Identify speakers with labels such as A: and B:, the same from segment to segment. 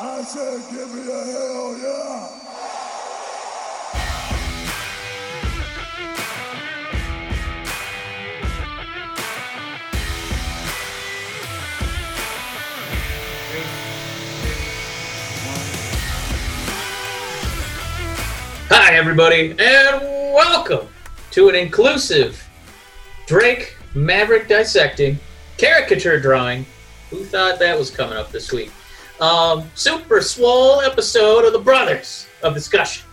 A: I said, give me a hell yeah.
B: Hi, everybody, and welcome to an inclusive Drake Maverick dissecting caricature drawing. Who thought that was coming up this week? Um, super swole episode of the Brothers of Discussion.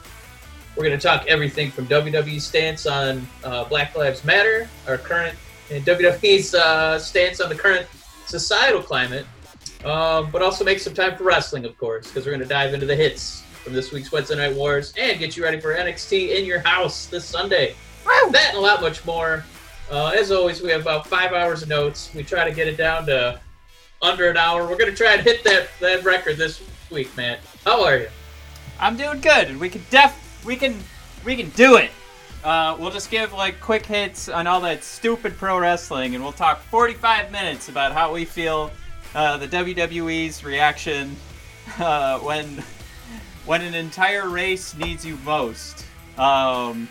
B: We're going to talk everything from WWE's stance on uh, Black Lives Matter, our current, and WWE's uh, stance on the current societal climate, um, but also make some time for wrestling, of course, because we're going to dive into the hits from this week's Wednesday Night Wars and get you ready for NXT in your house this Sunday. That and a lot much more. Uh, as always, we have about five hours of notes. We try to get it down to under an hour. We're to try and hit that, that record this week, man. How are you?
C: I'm doing good, and we can def we can we can do it. Uh, we'll just give like quick hits on all that stupid pro wrestling, and we'll talk 45 minutes about how we feel uh, the WWE's reaction uh, when when an entire race needs you most. Um,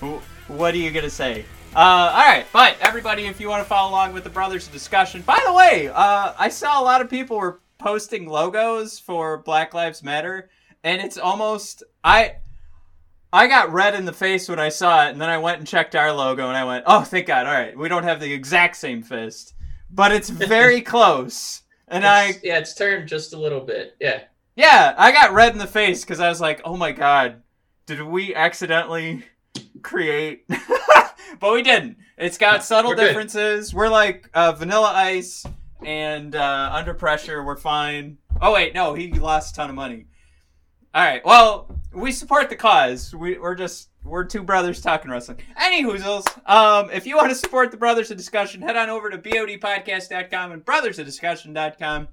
C: wh- what are you gonna say? Uh, all right, but everybody, if you want to follow along with the brothers discussion, by the way, uh, I saw a lot of people were posting logos for Black Lives Matter, and it's almost I. I got red in the face when I saw it, and then I went and checked our logo, and I went, "Oh, thank God! All right, we don't have the exact same fist, but it's very close." And I,
B: yeah, it's turned just a little bit. Yeah.
C: yeah, I got red in the face because I was like, "Oh my God, did we accidentally create?" but we didn't. It's got subtle
B: We're good.
C: differences. We're like uh, Vanilla Ice and uh, Under Pressure. We're fine. Oh wait, no, he lost a ton of money. All right, well, we support the cause. We, we're just we're two brothers talking wrestling. Any hoozles. Um, if you want to support the Brothers of Discussion, head on over to bodpodcast.com and brothersofdiscussion.com.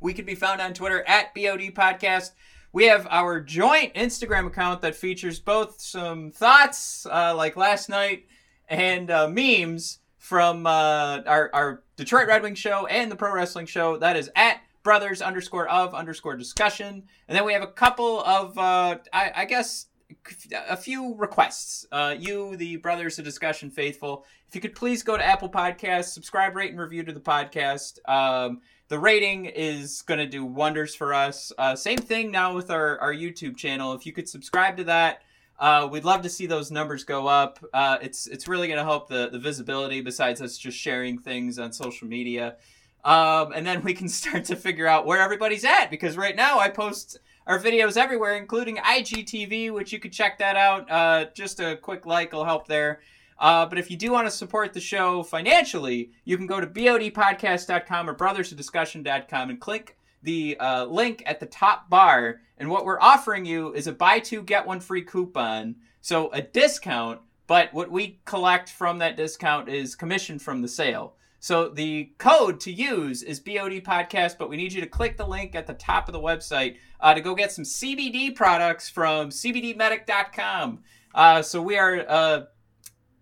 C: We can be found on Twitter at bodpodcast. We have our joint Instagram account that features both some thoughts, uh, like last night, and uh, memes from uh, our, our Detroit Red Wing show and the Pro Wrestling show. That is at brothers underscore of underscore discussion. And then we have a couple of, uh, I, I guess, a few requests. Uh, you, the Brothers of Discussion faithful, if you could please go to Apple Podcasts, subscribe, rate, and review to the podcast. Um, the rating is going to do wonders for us. Uh, same thing now with our, our YouTube channel. If you could subscribe to that, uh, we'd love to see those numbers go up. Uh, it's it's really going to help the, the visibility besides us just sharing things on social media. Um, and then we can start to figure out where everybody's at because right now I post our videos everywhere, including IGTV, which you could check that out. Uh, just a quick like will help there. Uh, but if you do want to support the show financially, you can go to bodpodcast.com or brothersofdiscussion.com and click the uh, link at the top bar. And what we're offering you is a buy two, get one free coupon. So a discount, but what we collect from that discount is commission from the sale. So the code to use is BOD Podcast, but we need you to click the link at the top of the website uh, to go get some CBD products from CBDmedic.com. Uh, so we are,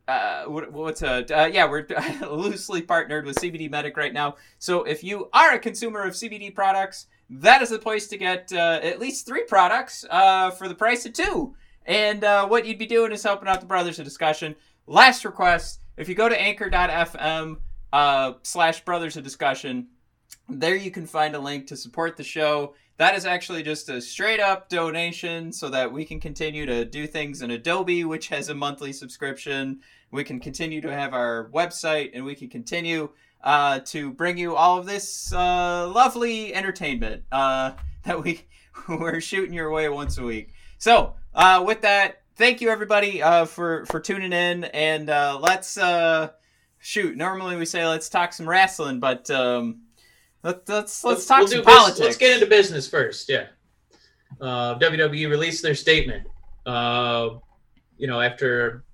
C: uh, uh, what, what's a, uh, yeah, we're loosely partnered with CBD Medic right now. So if you are a consumer of CBD products, that is the place to get uh, at least three products uh, for the price of two. And uh, what you'd be doing is helping out the Brothers of Discussion. Last request if you go to anchor.fm uh, slash Brothers of Discussion, there you can find a link to support the show. That is actually just a straight up donation so that we can continue to do things in Adobe, which has a monthly subscription. We can continue to have our website and we can continue uh, to bring you all of this uh, lovely entertainment uh, that we, we're shooting your way once a week. So, uh, with that, thank you everybody uh, for, for tuning in and uh, let's uh, shoot. Normally we say let's talk some wrestling, but um, let, let's let's talk
B: We'll
C: some
B: do bus-
C: politics.
B: Let's get into business first. Yeah. Uh, WWE released their statement. Uh, you know, after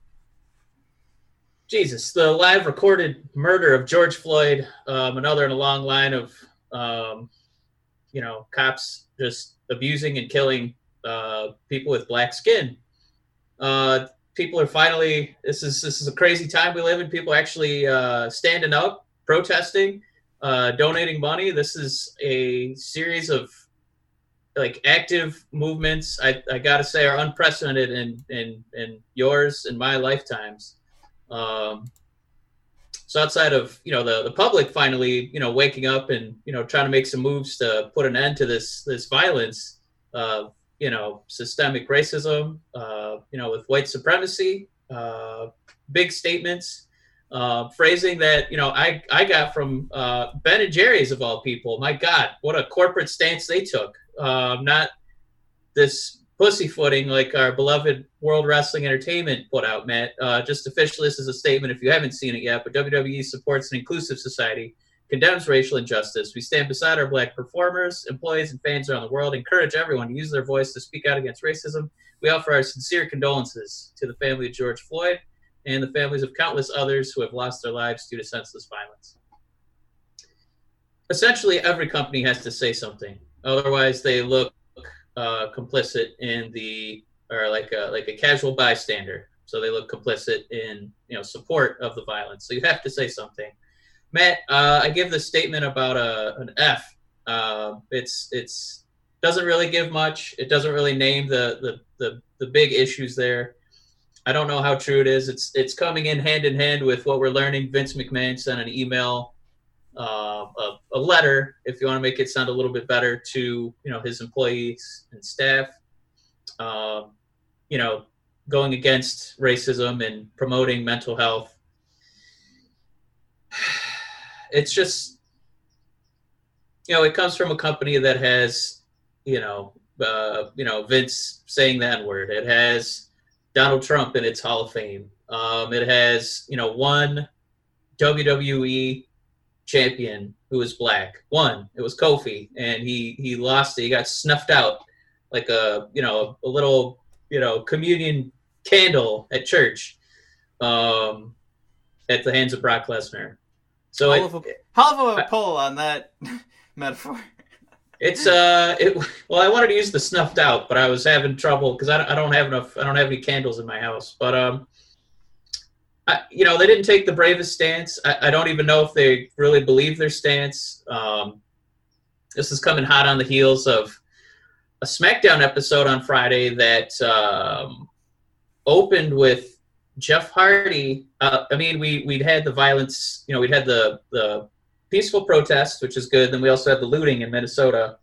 B: Jesus, the live recorded murder of George Floyd, um, another in a long line of, um, you know, cops just abusing and killing uh, people with black skin. Uh, people are finally. This is this is a crazy time we live in. People actually uh, standing up, protesting, uh, donating money. This is a series of like active movements. I, I gotta say are unprecedented in in in yours and my lifetimes. Um, so outside of you know the the public finally you know waking up and you know trying to make some moves to put an end to this this violence, uh, you know systemic racism, uh, you know with white supremacy, uh, big statements uh, phrasing that you know I I got from uh, Ben and Jerry's of all people. My God, what a corporate stance they took. Uh, not this pussyfooting like our beloved World Wrestling Entertainment put out, Matt. Uh, just officially, this is a statement if you haven't seen it yet. But WWE supports an inclusive society, condemns racial injustice. We stand beside our black performers, employees, and fans around the world. Encourage everyone to use their voice to speak out against racism. We offer our sincere condolences to the family of George Floyd and the families of countless others who have lost their lives due to senseless violence. Essentially, every company has to say something, otherwise they look uh, complicit in the or like a, like a casual bystander. So they look complicit in you know support of the violence. So you have to say something. Matt, uh, I give the statement about a, an F. Uh, it's it's doesn't really give much. It doesn't really name the the the, the big issues there. I don't know how true it is. It's it's coming in hand in hand with what we're learning. Vince McMahon sent an email, uh, a, a, letter, if you want to make it sound a little bit better, to you know his employees and staff. Uh, you know, going against racism and promoting mental health. It's just, you know, it comes from a company that has, you know, uh, you know, Vince saying that word. It has Donald Trump in its Hall of Fame. Um, it has, you know, one WWE champion who was black. won. it was Kofi, and he he lost. He got snuffed out like a you know a little you know communion candle at church, um, at the hands of Brock Lesnar. So
C: hell, it, of a, hell of a pull on that metaphor.
B: It's uh, it well, I wanted to use the snuffed out, but I was having trouble because I, I don't have enough. I don't have any candles in my house. But um, I, you know, they didn't take the bravest stance. I, I don't even know if they really believe their stance. Um, this is coming hot on the heels of a SmackDown episode on Friday that um, opened with Jeff Hardy. Uh, I mean, we we'd had the violence. You know, we'd had the the peaceful protest, which is good. Then we also had the looting in Minnesota.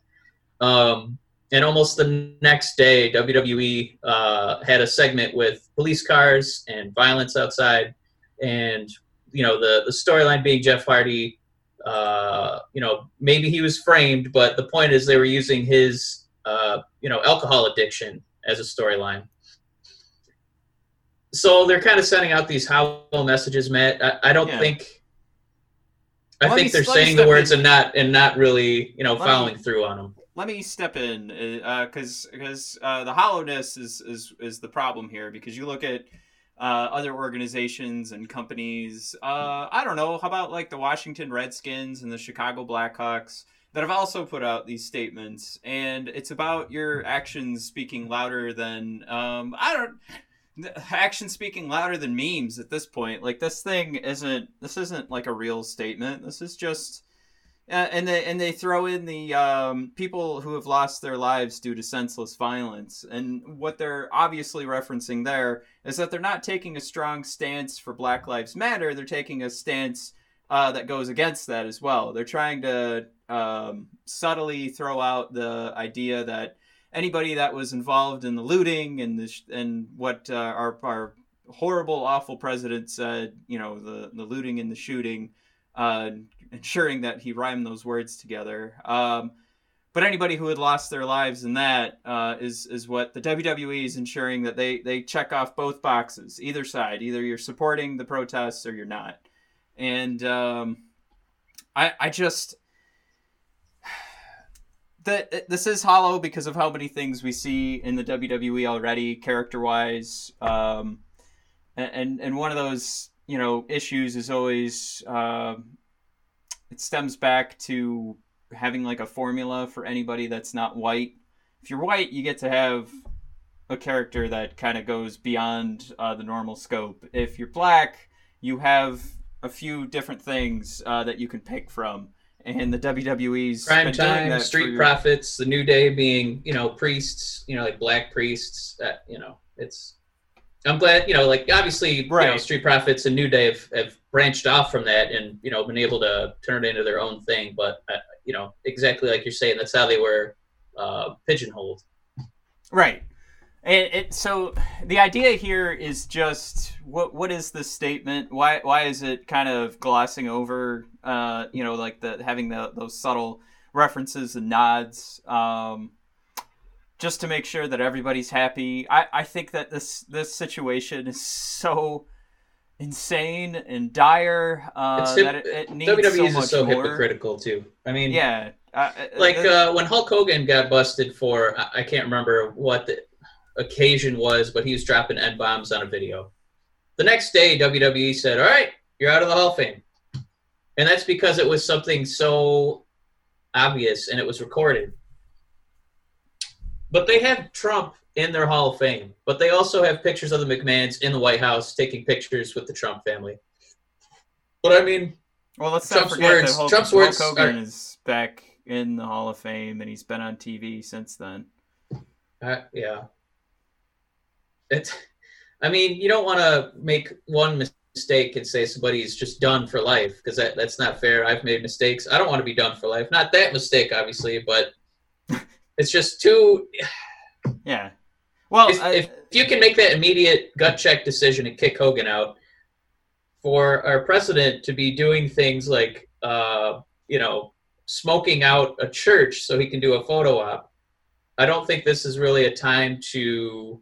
B: Um, and almost the next day, WWE uh, had a segment with police cars and violence outside, and you know the the storyline being Jeff Hardy. Uh, you know, maybe he was framed, but the point is they were using his uh, you know alcohol addiction as a storyline. So they're kind of sending out these hollow messages, Matt. I, I don't yeah. think I let think me, they're saying the words in. and not and not really, you know, let following me, through on them.
C: Let me step in because uh, because uh, the hollowness is, is is the problem here because you look at uh, other organizations and companies. Uh, I don't know. How about like the Washington Redskins and the Chicago Blackhawks that have also put out these statements, and it's about your actions speaking louder than um, I don't action speaking louder than memes at this point. Like this thing isn't this isn't like a real statement. This is just uh, and they and they throw in the um, people who have lost their lives due to senseless violence. And what they're obviously referencing there is that they're not taking a strong stance for Black Lives Matter. They're taking a stance uh, that goes against that as well. They're trying to um, subtly throw out the idea that anybody that was involved in the looting and the and what uh, our our horrible, awful president said, you know, the the looting and the shooting, uh, ensuring that he rhymed those words together. Um, but anybody who had lost their lives in that uh, is is what the WWE is ensuring that they they check off both boxes, either side. Either you're supporting the protests or you're not. And um, I I just that this is hollow because of how many things we see in the WWE already, character wise. Um, and and one of those you know issues is always uh, it stems back to having like a formula for anybody that's not white. If you're white, you get to have a character that kind of goes beyond uh, the normal scope. If you're black, you have a few different things uh, that you can pick from and the WWE's
B: Prime time, street profits, the new day being, you know, priests, you know, like black priests. That you know, it's. I'm glad, you know, like obviously, you know, street profits and New Day have, have branched off from that and you know been able to turn it into their own thing. But uh, you know, exactly like you're saying, that's how they were uh, pigeonholed.
C: Right. And it, so the idea here is just what what is this statement? Why why is it kind of glossing over uh you know like the having the those subtle references and nods um just to make sure that everybody's happy. I I think that this this situation is so insane and dire uh
B: It's
C: that it, it needs
B: WWE
C: so
B: is
C: much
B: so
C: more.
B: hypocritical too. I mean,
C: Yeah. Uh,
B: like
C: uh,
B: when Hulk Hogan got busted for I, I can't remember what the occasion was, but he was dropping n bombs on a video. The next day, WWE said, "All right, you're out of the Hall of Fame," and that's because it was something so obvious and it was recorded. But they have Trump in their Hall of Fame, but they also have pictures of the McMahons in the White House taking pictures with the Trump family. But I mean,
C: Well, let's
B: Trump's
C: not forget
B: words-
C: that Hulk,
B: Trump's
C: Hulk
B: words
C: Hogan
B: are-
C: is back in the Hall of Fame, and he's been on TV since then.
B: Uh, yeah. It's. I mean, you don't want to make one mistake and say somebody's just done for life because that, that's not fair. I've made mistakes. I don't want to be done for life. Not that mistake, obviously, but it's just too.
C: Yeah. Well,
B: If,
C: I-
B: if you can make that immediate gut check decision and kick Hogan out, for our president to be doing things like, uh, you know, smoking out a church so he can do a photo op, I don't think this is really a time to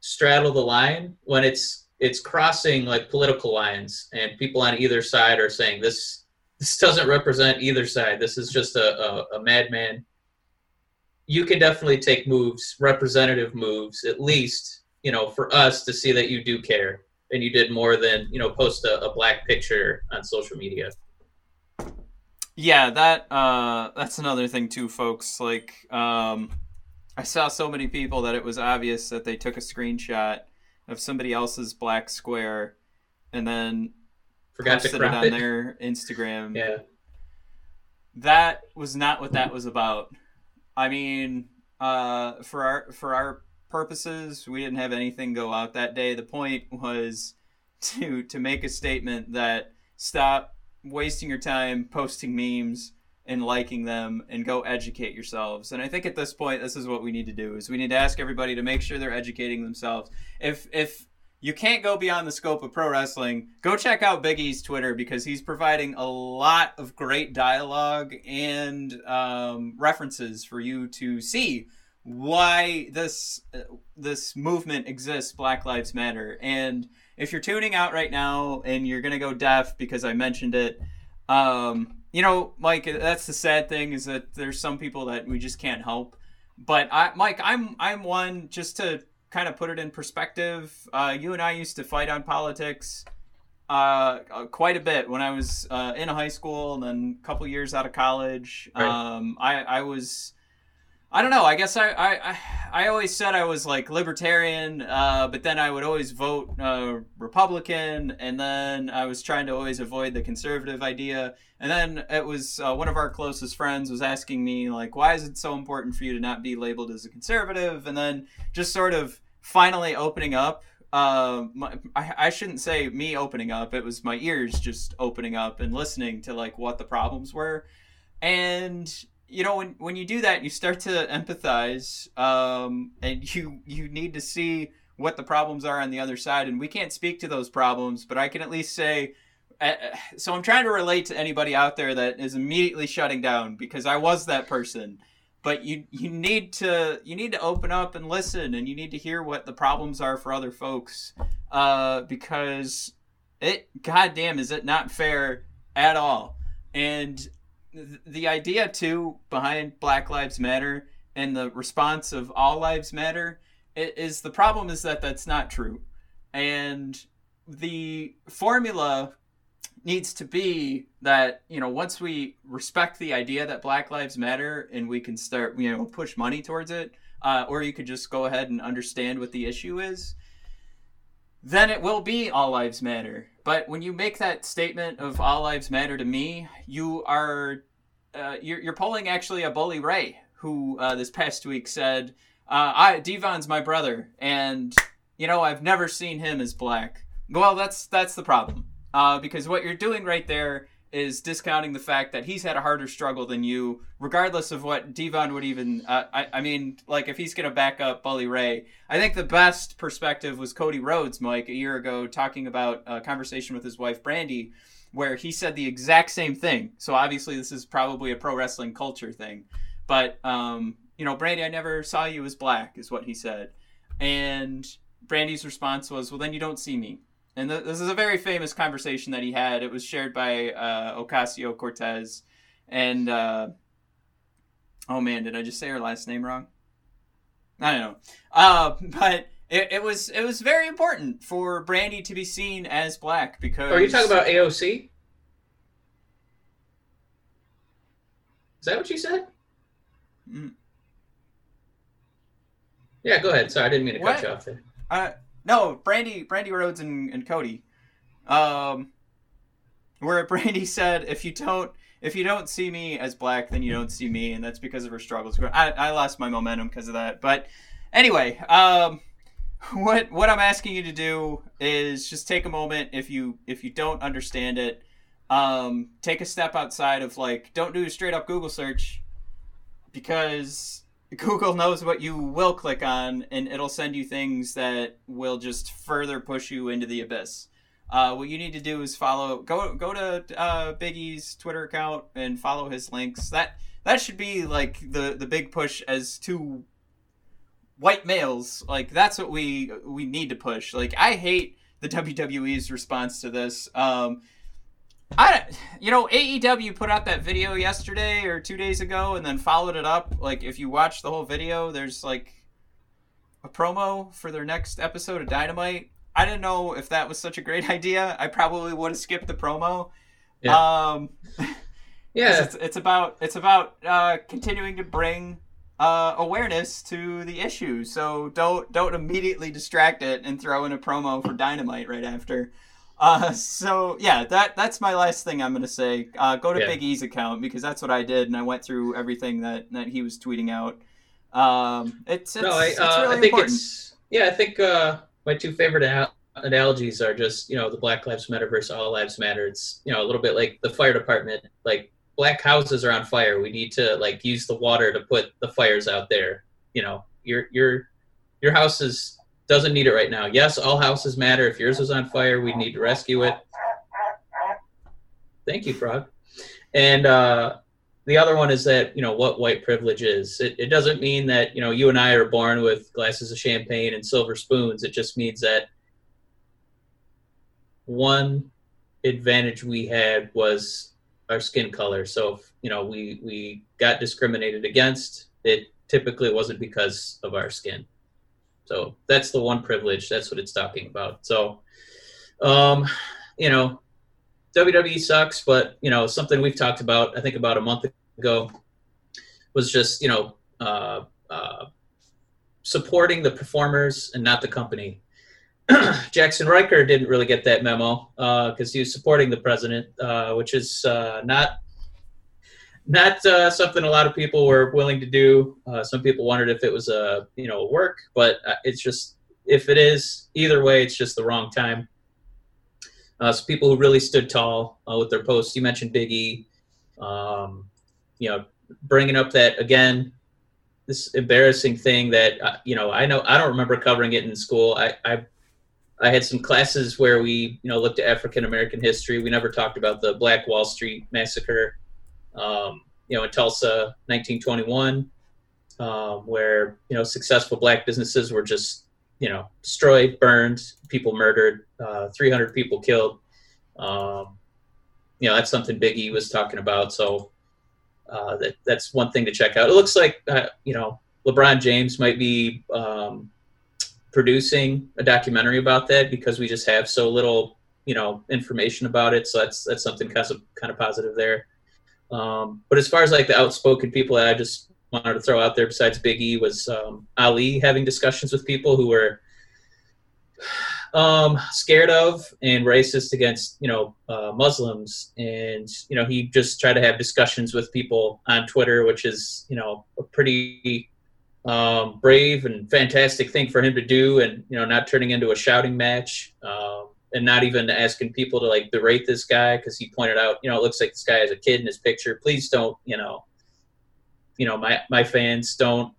B: straddle the line when it's it's crossing like political lines and people on either side are saying this this doesn't represent either side this is just a, a, a madman you can definitely take moves representative moves at least you know for us to see that you do care and you did more than you know post a, a black picture on social media
C: yeah, that uh, that's another thing too, folks. Like, um, I saw so many people that it was obvious that they took a screenshot of somebody else's black square, and then
B: forgot to
C: posted it on
B: it,
C: their Instagram.
B: yeah
C: that was not what that was about. I mean, uh, for our for our purposes, we didn't have anything go out that day. The point was to to make a statement that stop wasting your time posting memes and liking them and go educate yourselves. And I think at this point this is what we need to do is we need to ask everybody to make sure they're educating themselves. If if you can't go beyond the scope of pro wrestling, go check out Big E's Twitter because he's providing a lot of great dialogue and um, references for you to see why this uh, this movement exists black lives matter. And if you're tuning out right now and you're gonna go deaf because i mentioned it um, you know mike that's the sad thing is that there's some people that we just can't help. But i mike i'm i'm one just to kind of put it in perspective uh, you and i used to fight on politics uh, quite a bit when i was uh, in high school and then a couple years out of college
B: Right.
C: um, I, I was I don't know. I guess I, I, I, always said I was like libertarian, uh, but then I would always vote uh, Republican, and then I was trying to always avoid the conservative idea. And then it was uh, one of our closest friends was asking me like, "Why is it so important for you to not be labeled as a conservative?" And then just sort of finally opening up. Uh, my, I, I shouldn't say me opening up. It was my ears just opening up and listening to like what the problems were, and you know when when you do that you start to empathize um, and you you need to see what the problems are on the other side and we can't speak to those problems but i can at least say uh, so i'm trying to relate to anybody out there that is immediately shutting down because i was that person. But you you need to you need to open up and listen and you need to hear what the problems are for other folks uh, because it goddamn is it not fair at all. And the idea too behind black lives matter and the response of all lives matter is the problem is that that's not true and the formula needs to be that you know once we respect the idea that black lives matter and we can start you know push money towards it uh, or you could just go ahead and understand what the issue is then it will be all lives matter. But when you make that statement of all lives matter to me, you are uh, you're, you're actually a Bully Ray, who uh, this past week said, uh, "I D-Von's my brother, and you know I've never seen him as black." Well, that's that's the problem, uh, because what you're doing right there is discounting the fact that he's had a harder struggle than you, regardless of what D-Von would even. Uh, I, I mean, like if he's gonna back up Bully Ray, I think the best perspective was Cody Rhodes, Mike, a year ago, talking about a conversation with his wife Brandi, where he said the exact same thing. So obviously, this is probably a pro wrestling culture thing, but um, you know, Brandi, I never saw you as black, is what he said, and Brandi's response was, "Well, then you don't see me." And th- this is a very famous conversation that he had. It was shared by uh, Ocasio Cortez. And, uh, oh man, did I just say her last name wrong? I don't know. Uh, but it, it was it was very important for Brandi to be seen as black because.
B: Are you talking about AOC? Is that what you said?
C: Mm.
B: Yeah, go ahead. Sorry, I didn't mean to
C: What?
B: cut you off there.
C: Uh, no, Brandi, Brandi Rhodes and, and Cody, um, where Brandi said, "If you don't, if you don't see me as black, then you don't see me," and that's because of her struggles. I, I lost my momentum because of that. But anyway, um, what what I'm asking you to do is just take a moment. If you if you don't understand it, um, take a step outside of like, don't do a straight up Google search, because Google knows what you will click on, and it'll send you things that will just further push you into the abyss. Uh, what you need to do is follow. Go go to uh, Big E's Twitter account and follow his links. That that should be like the the big push as to white males. Like that's what we we need to push. Like I hate the WWE's response to this. Um, I, you know, AEW put out that video yesterday or two days ago, and then followed it up. Like, if you watch the whole video, there's like a promo for their next episode of Dynamite. I didn't know if that was such a great idea. I probably would have skipped the promo. Um, 'cause
B: Yeah,
C: it's, it's about it's about uh, continuing to bring uh, awareness to the issue. So don't don't immediately distract it and throw in a promo for Dynamite right after. Uh, so yeah, that that's my last thing I'm gonna say. Uh, go to
B: Yeah.
C: Big E's account because that's what I did, and I went through everything that that he was tweeting out. Um, it's it's,
B: no, I,
C: it's
B: uh,
C: really
B: I think
C: important.
B: it's yeah. I think uh, my two favorite anal- analogies are just you know the Black Lives Matter versus All Lives Matter. It's you know a little bit like the fire department. Like black houses are on fire. We need to like use the water to put the fires out there. You know your your your house is doesn't need it right now. Yes, all houses matter. If yours is on fire, we need to rescue it. Thank you, Frog. And uh, the other one is that you know what white privilege is. It, it doesn't mean that you know you and I are born with glasses of champagne and silver spoons. It just means that one advantage we had was our skin color. So if, you know we we got discriminated against. It typically wasn't because of our skin. So that's the one privilege. That's what it's talking about. So, um, you know, WWE sucks, but you know something we've talked about. I think about a month ago was just you know uh, uh, supporting the performers and not the company. Jaxson Ryker didn't really get that memo because he was supporting the president, uh, which is uh, not not uh, something a lot of people were willing to do. Uh, some people wondered if it was a you know work, but uh, it's just if it is either way, it's just the wrong time. Uh, so people who really stood tall uh, with their posts. You mentioned Biggie, um, you know, bringing up that again, this embarrassing thing that uh, you know I know I don't remember covering it in school. I, I I had some classes where we you know looked at African American history. We never talked about the Black Wall Street massacre, um, you know, in Tulsa, 1921, um, where you know successful black businesses were just you know destroyed, burned, people murdered, uh, 300 people killed. Um, you know, that's something Biggie was talking about. So uh, that that's one thing to check out. It looks like uh, you know LeBron James might be um, producing a documentary about that because we just have so little you know information about it. So that's that's something kind of kind of positive there. Um, but as far as like the outspoken people that I just wanted to throw out there, besides Biggie, was um, Ali having discussions with people who were um, scared of and racist against you know uh, Muslims, and you know he just tried to have discussions with people on Twitter, which is you know a pretty um, brave and fantastic thing for him to do, and you know not turning into a shouting match. Um, and not even asking people to like berate this guy because he pointed out, you know, it looks like this guy has a kid in his picture. Please don't, you know, you know, my my fans don't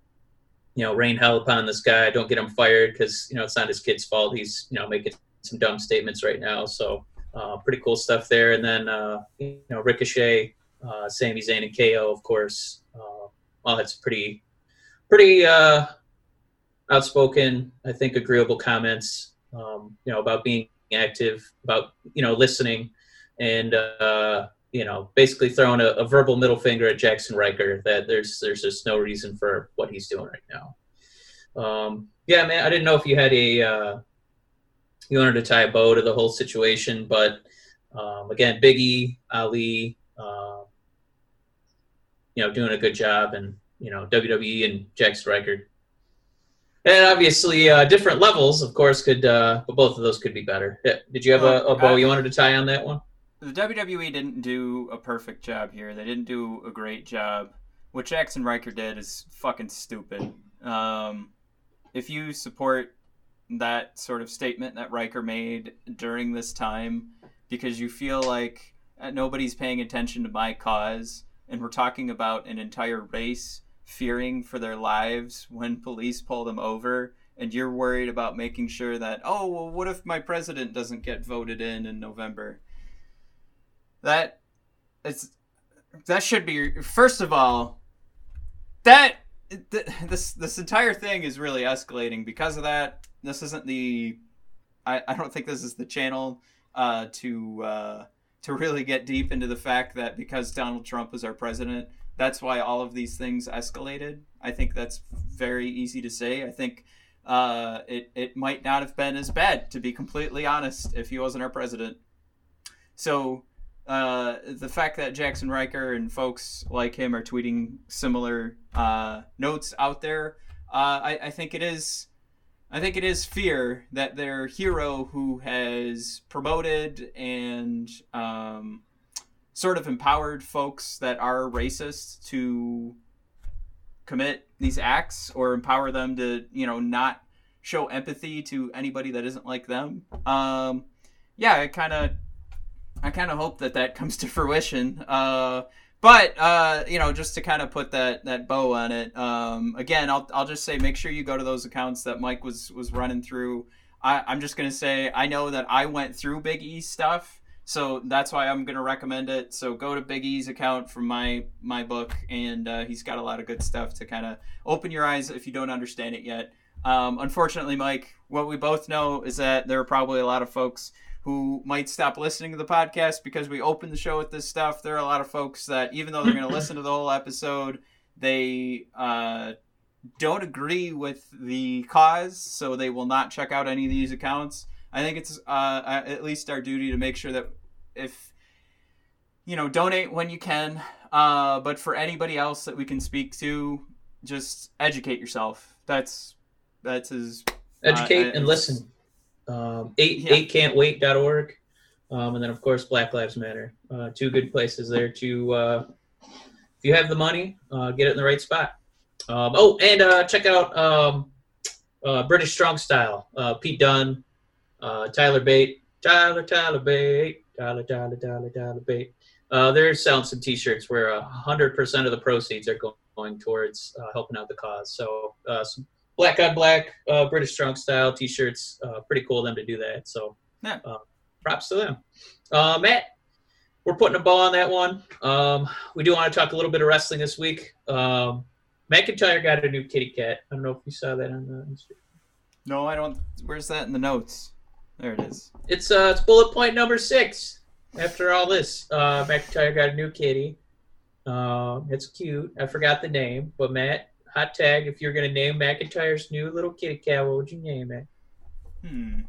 B: you know, rain hell upon this guy. Don't get him fired because you know it's not his kid's fault. He's you know making some dumb statements right now. So uh, pretty cool stuff there. And then uh, you know Ricochet, uh, Sami Zayn, and KO, of course. Uh, had some pretty pretty uh, outspoken, I think, agreeable comments. Um, you know about being active, about you know listening, and uh, you know, basically throwing a, a, verbal middle finger at Jaxson Ryker that there's there's just no reason for what he's doing right now. Um, yeah, man, I didn't know if you had a uh, you wanted to tie a bow to the whole situation, but um, again, Biggie, Ali, uh, you know, doing a good job, and you know, WWE and Jaxson Ryker. And obviously, uh, different levels, of course, could, uh, but both of those could be better. Yeah. Did you have a, a bow you wanted to tie on that one?
C: the WWE didn't do a perfect job here. They didn't do a great job. What Jaxson Ryker did is fucking stupid. Um, if you support that sort of statement that Ryker made during this time because you feel like uh, nobody's paying attention to my cause and we're talking about an entire race fearing for their lives when police pull them over and you're worried about making sure that oh well what if my president doesn't get voted in in November that it's that should be first of all that this this entire thing is really escalating because of that. This isn't the I, I don't think this is the channel uh, to uh, to really get deep into the fact that because Donald Trump is our president, that's why all of these things escalated. I think that's very easy to say. I think uh, it it might not have been as bad, to be completely honest, if he wasn't our president. So uh, the fact that Jaxson Ryker and folks like him are tweeting similar uh, notes out there, uh, I, I, think it is, I think it is fear that their hero who has promoted and um, sort of empowered folks that are racist to commit these acts or empower them to, you know, not show empathy to anybody that isn't like them. Um, yeah, i kind of I kind of hope that that comes to fruition. Uh, but uh, you know, just to kind of put that that bow on it. Um, again, I'll I'll just say make sure you go to those accounts that Mike was was running through. I, I'm just gonna say I know that I went through Big E stuff, so that's why I'm gonna recommend it. So go to Big E's account from my my book, and uh, he's got a lot of good stuff to kind of open your eyes if you don't understand it yet. Um, unfortunately, Mike, what we both know is that there are probably a lot of folks who might stop listening to the podcast because we open the show with this stuff. There are a lot of folks that, even though they're going to listen to the whole episode, they uh, don't agree with the cause, so they will not check out any of these accounts. I think it's uh, at least our duty to make sure that if you know, donate when you can. Uh, but for anybody else that we can speak to, just educate yourself. That's that's as
B: educate uh, and listen um, eight yeah. eight can't wait.org, um, and then of course Black Lives Matter. Uh, two good places there to uh, if you have the money, uh, get it in the right spot. Um, oh, and uh, check out um, uh, British Strong Style. Uh, Pete Dunn, uh, Tyler Bate, Tyler Tyler Bate, Tyler dollar, Tyler dollar, Bate. Uh, they're selling some T-shirts where hundred percent of the proceeds are going towards uh, helping out the cause. So uh, some black on black uh, British strong style t-shirts. Uh, pretty cool of them to do that. So yeah. uh, props to them. Uh, Matt, we're putting a bow on that one. Um, we do want to talk a little bit of wrestling this week. Um, McIntyre got a new kitty cat. I don't know if you saw that on the Instagram.
C: No, I don't. Where's that in the notes? There it is.
B: It's uh, it's bullet point number six. After all this, uh, McIntyre got a new kitty. Uh, it's cute. I forgot the name, but Matt, hot tag. If you're gonna name McIntyre's new little kitty cat, what would you name it?
C: Hmm.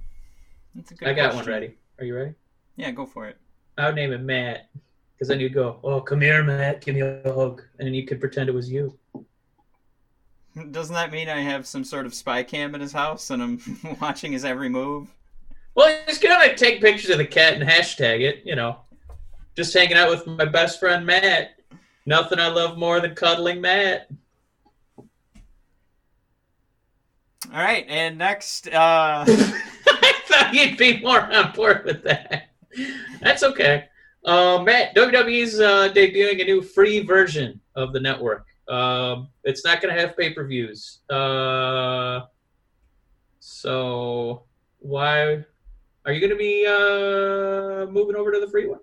B: That's a good I got question. one ready. Are you ready?
C: Yeah, go for it.
B: I would name it Matt, because then you'd go, "Oh, come here, Matt, give me a hug," and then you could pretend it was you.
C: Doesn't that mean I have some sort of spy cam in his house and I'm watching his every move?
B: Well, he's gonna take pictures of the cat and hashtag it. You know, just hanging out with my best friend Matt. Nothing I love more than cuddling Matt.
C: All right, and next, uh,
B: I thought you'd be more on board with that. That's okay. Uh, Matt, WWE's uh, debuting a new free version of the network. Um, it's not going to have pay per views. Uh, so why are you going to be uh, moving over to the free one?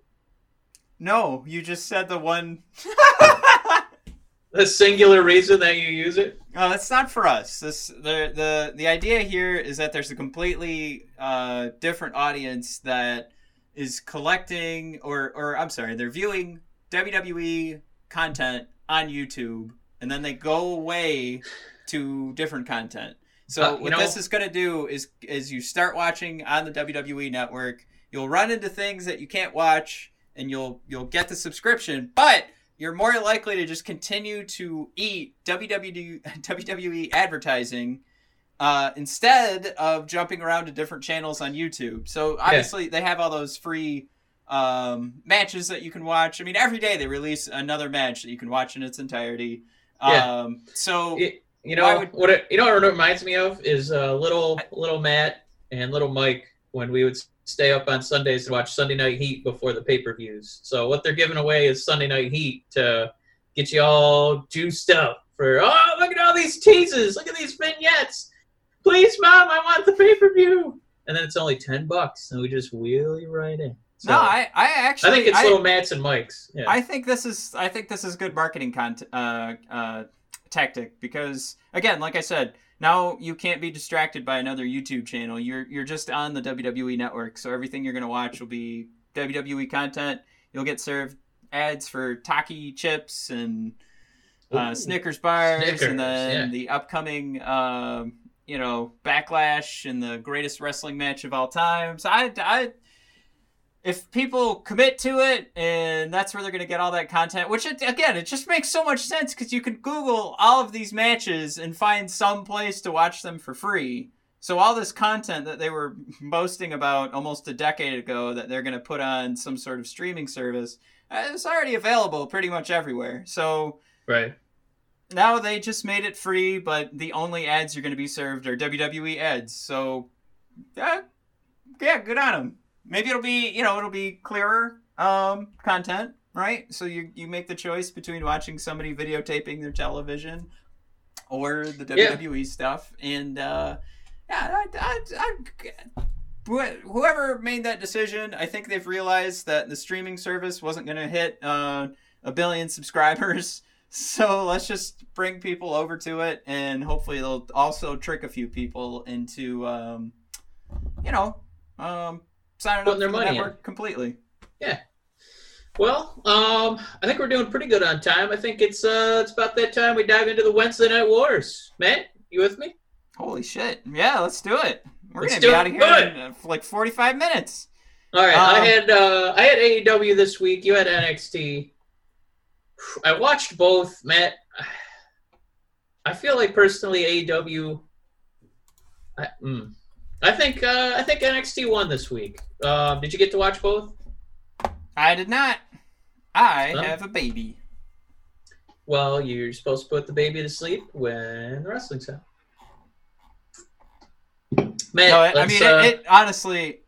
C: no, you just said the one.
B: The singular reason that you use it?
C: No, that's not for us. This the the the idea here is that there's a completely uh, different audience that is collecting or or I'm sorry, they're viewing WWE content on YouTube and then they go away to different content. So
B: Uh,
C: what
B: know-
C: this is going to do is is you start watching on the WWE network, you'll run into things that you can't watch and you'll you'll get the subscription, but you're more likely to just continue to eat WWE WWE advertising uh, instead of jumping around to different channels on YouTube. So obviously they have all those free um, matches that you can watch. I mean, every day they release another match that you can watch in its entirety.
B: Yeah.
C: Um, so
B: It- you know
C: would-
B: what? It, you know what it reminds me of is uh, little little Matt and little Mike when we would stay up on Sundays to watch Sunday Night Heat before the pay per views. So what they're giving away is Sunday Night Heat to get you all juiced up for. Oh, look at all these teases! Look at these vignettes! Please, mom, I want the pay per view. And then it's only ten bucks, and we just wheel you right in. So,
C: no, I I actually
B: I think it's
C: I-
B: little Matt's and Mike's. Yeah.
C: I think this is I think this is good marketing content uh, uh, tactic because again, like I said, now you can't be distracted by another YouTube channel. You're you're just on the WWE network, so everything you're gonna watch will be WWE content. You'll get served ads for Taki chips and uh,
B: Ooh.
C: Snickers bars,
B: Snickers,
C: and then
B: yeah.
C: the upcoming. Um, you know, backlash and the greatest wrestling match of all time. So I, I, if people commit to it and that's where they're going to get all that content which it, again it just makes so much sense because you can google all of these matches and find some place to watch them for free. So all this content that they were boasting about almost a decade ago that they're going to put on some sort of streaming service uh, it's already available pretty much everywhere. So
B: right.
C: now they just made it free but the only ads you're going to be served are wwe ads. So yeah, yeah good on them maybe it'll be you know it'll be clearer um content right? So you you make the choice between watching somebody videotaping their television or the
B: Yeah.
C: wwe stuff. And uh yeah I, I, I, wh- whoever made that decision i think they've realized that the streaming service wasn't going to hit uh, a billion subscribers. So let's just bring people over to it and hopefully they'll also trick a few people into um you know um signing up
B: their
C: the
B: money in.
C: network completely
B: Well, um, I think we're doing pretty good on time. I think it's uh, it's about that time we dive into the Wednesday Night Wars. Matt, you with me?
C: holy shit yeah let's do it we're
B: Let's
C: gonna be out of here
B: Good.
C: in uh, like 45 minutes
B: All right, I
C: Um,
B: had uh, I had AEW this week. You had NXT. I watched both, Matt. I feel like personally AEW. I, mm, I think uh, I think NXT won this week. Um, did you get to watch both?
C: i did not i have a baby
B: Well, you're supposed to put the baby to sleep when the wrestling's on. Matt,
C: no, I- I mean,
B: uh,
C: it, it honestly,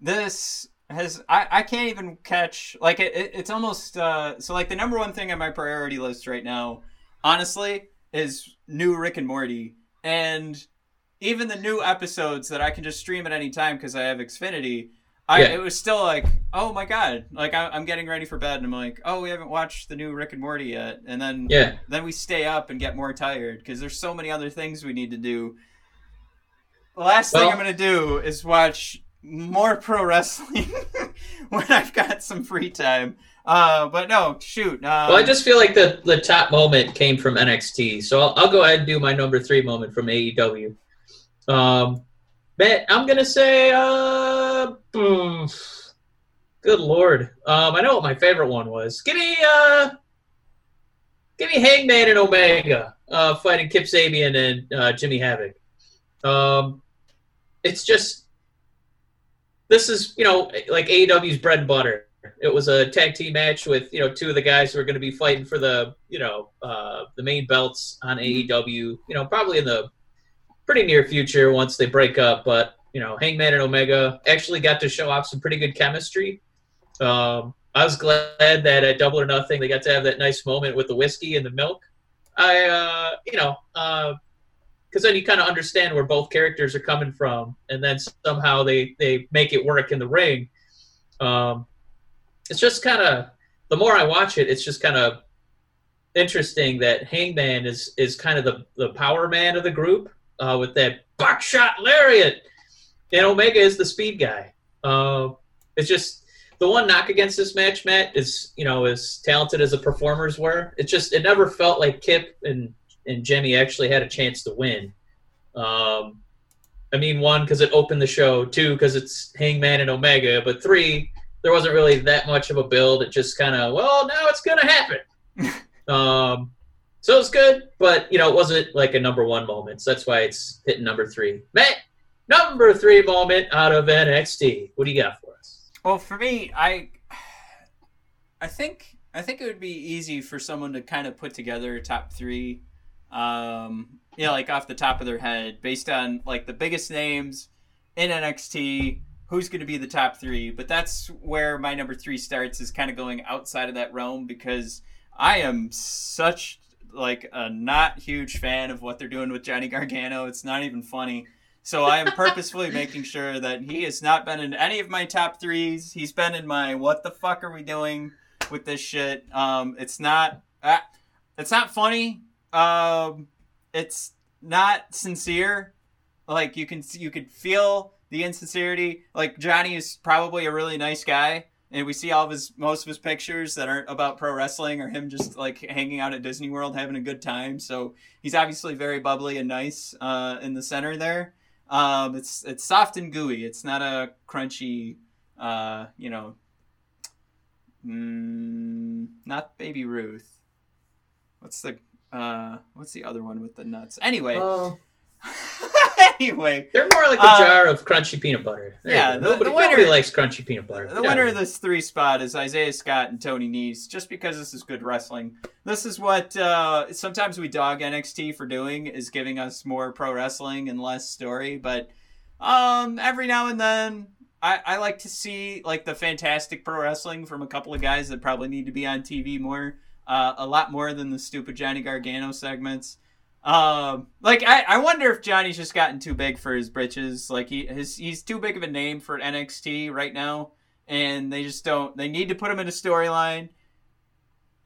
C: this has I, I can't even catch like it, it. It's almost uh, so like the number one thing on my priority list right now, honestly, is new Rick and Morty, and even the new episodes that I can just stream at any time because I have Xfinity. I,
B: Yeah.
C: It was still like, oh my god! Like I, I'm getting ready for bed, and I'm like, oh, we haven't watched the new Rick and Morty yet, and then
B: yeah,
C: then we stay up and get more tired because there's so many other things we need to do. The last thing I'm gonna do is watch more pro wrestling when I've got some free time. Uh, but no, shoot. Um,
B: Well, I just feel like the, the top moment came from NXT, so I'll, I'll go ahead and do my number three moment from AEW. Um, Matt, I'm gonna say, uh, hmm, good lord, um, I know what my favorite one was. Give me, uh, give me Hangman and Omega uh, fighting Kip Sabian and uh, Jimmy Havoc. Um, it's just this is you know like AEW's bread and butter. It was a tag team match with you know two of the guys who are going to be fighting for the you know uh, the main belts on AEW. You know, probably in the pretty near future once they break up. But you know, Hangman and Omega actually got to show off some pretty good chemistry. Um, I was glad that at Double or Nothing they got to have that nice moment with the whiskey and the milk. I, uh, you know, because uh, then you kind of understand where both characters are coming from, and then somehow they they make it work in the ring. Um, it's just kind of the more I watch it, it's just kind of interesting that Hangman is is kind of the the power man of the group uh, with that buckshot lariat, and Omega is the speed guy. Uh, it's just the one knock against this match, Matt, is you know as talented as the performers were. It just it never felt like Kip and and Jimmy actually had a chance to win. Um, I mean, one because it opened the show, two because it's Hangman and Omega, but three there wasn't really that much of a build. It just kind of well now it's gonna happen. um, so it's good, but you know it wasn't like a number one moment. So that's why it's hitting number three. Matt, number three moment out of NXT. What do you got for us?
C: Well, for me, I I think I think it would be easy for someone to kind of put together a top three, um, you know, like off the top of their head, based on like the biggest names in NXT, who's going to be the top three. But that's where my number three starts is kind of going outside of that realm because I am such like a not huge fan of what they're doing with Johnny Gargano. It's not even funny. So I am purposefully making sure that he has not been in any of my top threes. He's been in my what the fuck are we doing with this shit? Um, it's not uh, it's not funny. Um, it's not sincere. Like you can you could feel the insincerity. Like Johnny is probably a really nice guy, and we see all of his most of his pictures that aren't about pro wrestling or him just like hanging out at Disney World having a good time. So he's obviously very bubbly and nice uh, in the center there. Um, it's it's soft and gooey. It's not a crunchy, uh, you know, mm, not Baby Ruth. What's the uh, what's the other one with the nuts? Anyway. Anyway,
B: they're more like a
C: Uh,
B: jar of crunchy peanut butter. There
C: yeah, the-
B: nobody,
C: the winner-
B: nobody likes crunchy peanut butter.
C: The
B: Yeah.
C: winner of this three spot is Isaiah Scott and Tony Nese, just because this is good wrestling. This is what uh, sometimes we dog NXT for doing, is giving us more pro wrestling and less story. But um, every now and then, I, I like to see like the fantastic pro wrestling from a couple of guys that probably need to be on TV more, uh, a lot more than the stupid Johnny Gargano segments. Um, like I, I wonder if Johnny's just gotten too big for his britches. Like he his he's too big of a name for NXT right now, and they just don't. They need to put him in a storyline.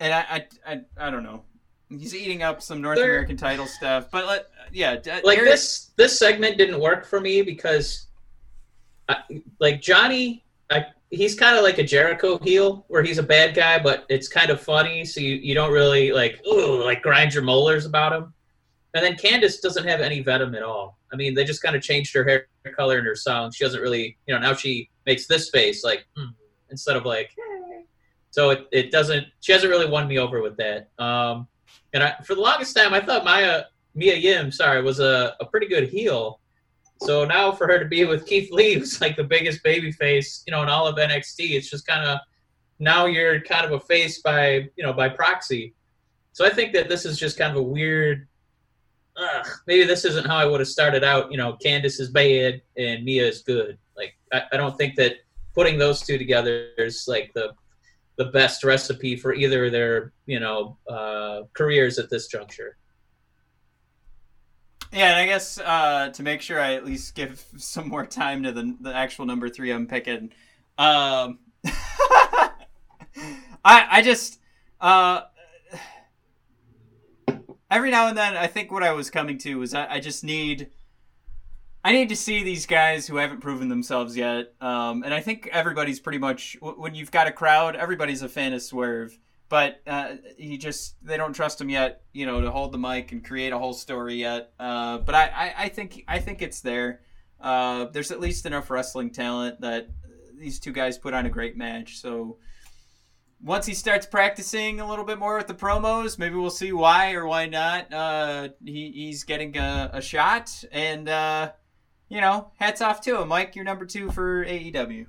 C: And I, I, I, I don't know. He's eating up some North
B: They're-
C: American title stuff, but let, yeah,
B: like this this segment didn't work for me because I, like johnny I, he's kind of like a jericho heel where he's a bad guy but it's kind of funny so you, you don't really like ooh, like grind your molars about him and then Candice doesn't have any venom at all i mean they just kind of changed her hair color in her song she doesn't really you know now she makes this face like hmm, instead of like so it, it doesn't she hasn't really won me over with that um and I, for the longest time i thought maya Mia Yim, sorry, was a, a pretty good heel. So now for her to be with Keith Lee, who's like the biggest baby face, you know, in all of NXT, it's just kind of now you're kind of a face by you know by proxy. So I think that this is just kind of a weird. Ugh, maybe this isn't how I would have started out. You know, Candice is bad and Mia is good. Like I, I don't think that putting those two together is like the the best recipe for either their you know uh, careers at this juncture.
C: Yeah, and I guess uh, to make sure I at least give some more time to the the actual number three I'm picking. Um, I I just uh, every now and then I think what I was coming to was I, I just need I need to see these guys who haven't proven themselves yet. Um, and I think everybody's pretty much when you've got a crowd, everybody's a fan of Swerve. But uh, he just they don't trust him yet, you know, to hold the mic and create a whole story yet. Uh, but I, I, I think I think it's there. Uh, there's at least enough wrestling talent that these two guys put on a great match. So once he starts practicing a little bit more with the promos, maybe we'll see why or why not uh, he, he's getting a, a shot. And uh, you know, hats off to him. Mike, you're number two for AEW.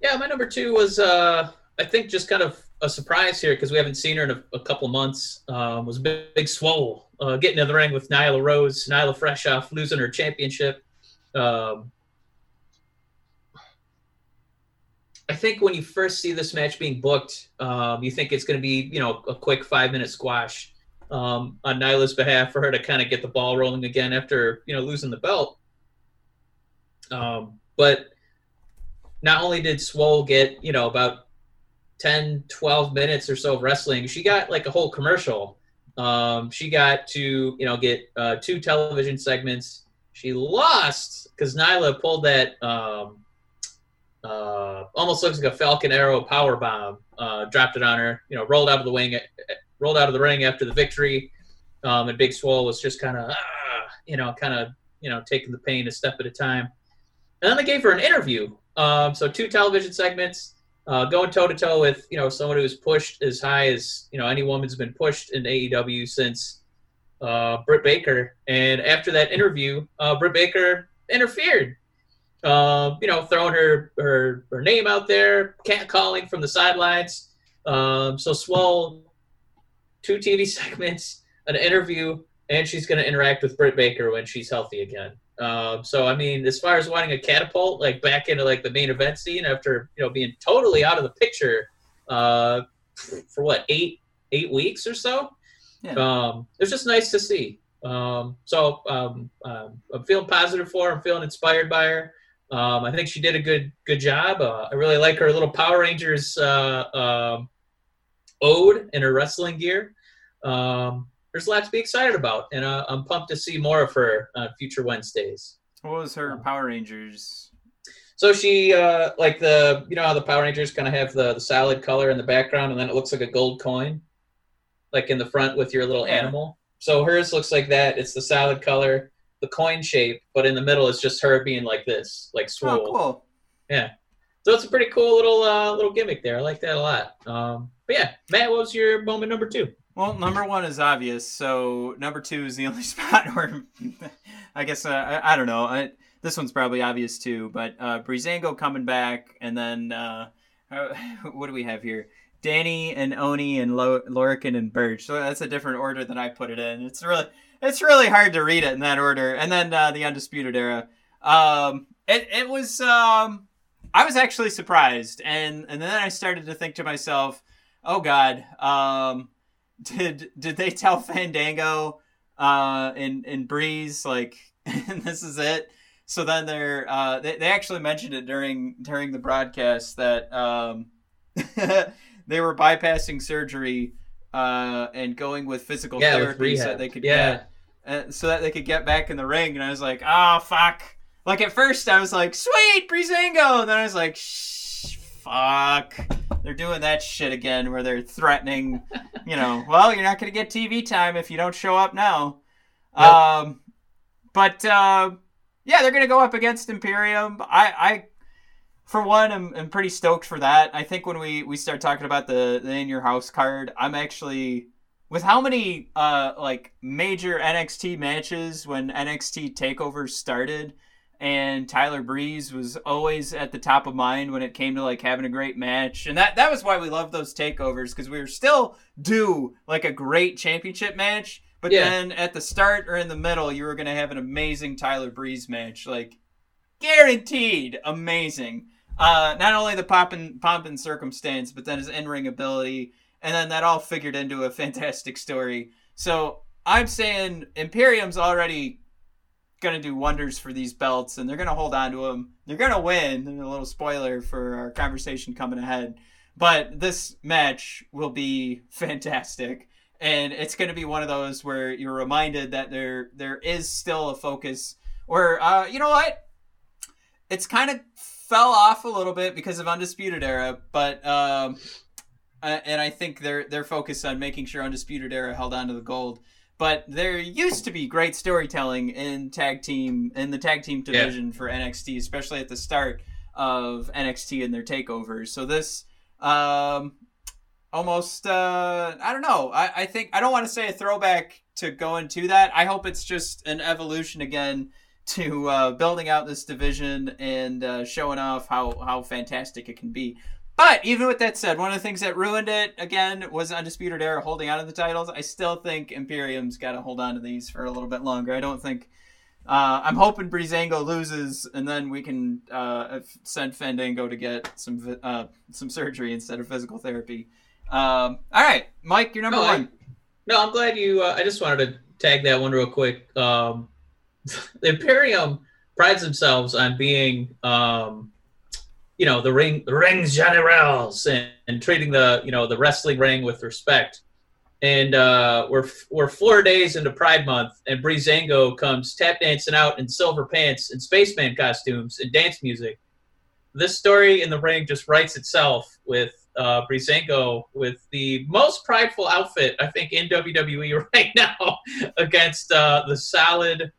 B: Yeah, my number two was uh, I think just kind of a surprise here because we haven't seen her in a, a couple months. Um, was Big, Big Swole uh, getting in the ring with Nyla Rose. Nyla fresh off losing her championship. Um, I think when you first see this match being booked, um, you think it's going to be you know a quick five minute squash um, on Nyla's behalf for her to kind of get the ball rolling again after you know losing the belt. Um, but not only did Swole get you know about 10, 12 minutes or so of wrestling, she got like a whole commercial. Um, she got to you know get uh, two television segments. She lost because Nyla pulled that. Uh, almost looks like a Falcon Arrow power bomb. Uh, dropped it on her. You know, rolled out of the wing, rolled out of the ring after the victory. Um, and Big Swole was just kind of, ah, you know, kind of, you know, taking the pain a step at a time. And then they gave her an interview. Um, so two television segments, uh, going toe to toe with, you know, someone who's pushed as high as, you know, any woman's been pushed in AEW since uh, Britt Baker. And after that interview, uh, Britt Baker interfered uh, you know, throwing her, her her name out there, cat calling from the sidelines. Um, so Swole, two TV segments, an interview, and she's going to interact with Britt Baker when she's healthy again. Um, so I mean, as far as wanting a catapult like back into like the main event scene after you know being totally out of the picture uh, for what eight eight weeks or so,
C: Yeah.
B: um, it was just nice to see. Um, so um, um, I'm feeling positive for her. I'm feeling inspired by her. Um, I think she did a good good job. Uh, I really like her little Power Rangers uh, um, ode in her wrestling gear. Um, there's a lot to be excited about, and uh, I'm pumped to see more of her on future Wednesdays.
C: What was her Power Rangers?
B: So she uh, like the you know how the Power Rangers kind of have the, the solid color in the background, and then it looks like a gold coin, like in the front with your little
C: Yeah.
B: animal. So hers looks like that. It's the solid color, the coin shape, but in the middle is just her being like this, like swole.
C: Oh, cool. Yeah.
B: So it's a pretty cool little uh, little gimmick there. I like that a lot. Um, but yeah, Matt, what was your moment number two?
C: Well, number one is obvious, so number two is the only spot where I guess uh, I, I don't know. I, this one's probably obvious too, but uh, Breezango coming back, and then uh, uh, what do we have here? Danny and Oney and Lo- Lorcan and Burch. So that's a different order than I put it in. It's really it's really hard to read it in that order. And then uh, the Undisputed Era. Um, it it was um, I was actually surprised, and and then I started to think to myself, oh God, um, did did they tell Fandango uh and and Breeze like this is it? So then they're uh they, they actually mentioned it during during the broadcast that um they were bypassing surgery uh and going with physical
B: Yeah,
C: therapy so that they could
B: Yeah.
C: get uh, so that they could get back in the ring and I was like, "Oh fuck." Like at first I was like, "Sweet, Breezango." And then I was like, "Shh, fuck." They're doing that shit again where they're threatening, you know, well, you're not going to get TV time if you don't show up now.
B: Yep.
C: Um but uh, yeah, they're going to go up against Imperium. I I for one, I'm, I'm pretty stoked for that. I think when we, we start talking about the, the in your house card, I'm actually with how many uh like major NXT matches when NXT takeovers started and Tyler Breeze was always at the top of mind when it came to like having a great match. And that that was why we loved those takeovers because we were still due like a great championship match. But
B: Yeah.
C: then at the start or in the middle, you were gonna have an amazing Tyler Breeze match. Like guaranteed amazing. Uh, not only the pop and pomp and circumstance, but then his in ring ability, and then that all figured into a fantastic story. So I'm saying Imperium's already gonna do wonders for these belts, and they're gonna hold on to them. They're gonna win. A little spoiler for our conversation coming ahead, but this match will be fantastic. And it's going to be one of those where you're reminded that there there is still a focus, or uh, you know what, it's kind of fell off a little bit because of Undisputed Era, but um, uh, and I think they're they're focused on making sure Undisputed Era held on to the gold. But there used to be great storytelling in tag team in the tag team
B: Yeah.
C: division for NXT, especially at the start of NXT and their takeovers. So this um, almost uh, I don't know. I, I think I don't want to say a throwback to go into that. I hope it's just an evolution again to uh, building out this division and uh, showing off how how fantastic it can be. But even with that said, one of the things that ruined it again was Undisputed Era holding on to the titles. I still think Imperium's got to hold on to these for a little bit longer. I don't think. Uh, I'm hoping Breezango loses, and then we can uh, send Fandango to get some uh, some surgery instead of physical therapy. Um, all right, Mike, you're number
B: No, I-
C: one.
B: No, I'm glad you. Uh, I just wanted to tag that one real quick. Um, the Imperium prides themselves on being, um, you know, the ring, the rings generals, and, and treating the, you know, the wrestling ring with respect. And uh, we're we're four days into Pride Month, and Breezango comes tap dancing out in silver pants and spaceman costumes and dance music. This story in the ring just writes itself with uh, Breezango with the most prideful outfit I think in WWE right now against uh, the solid,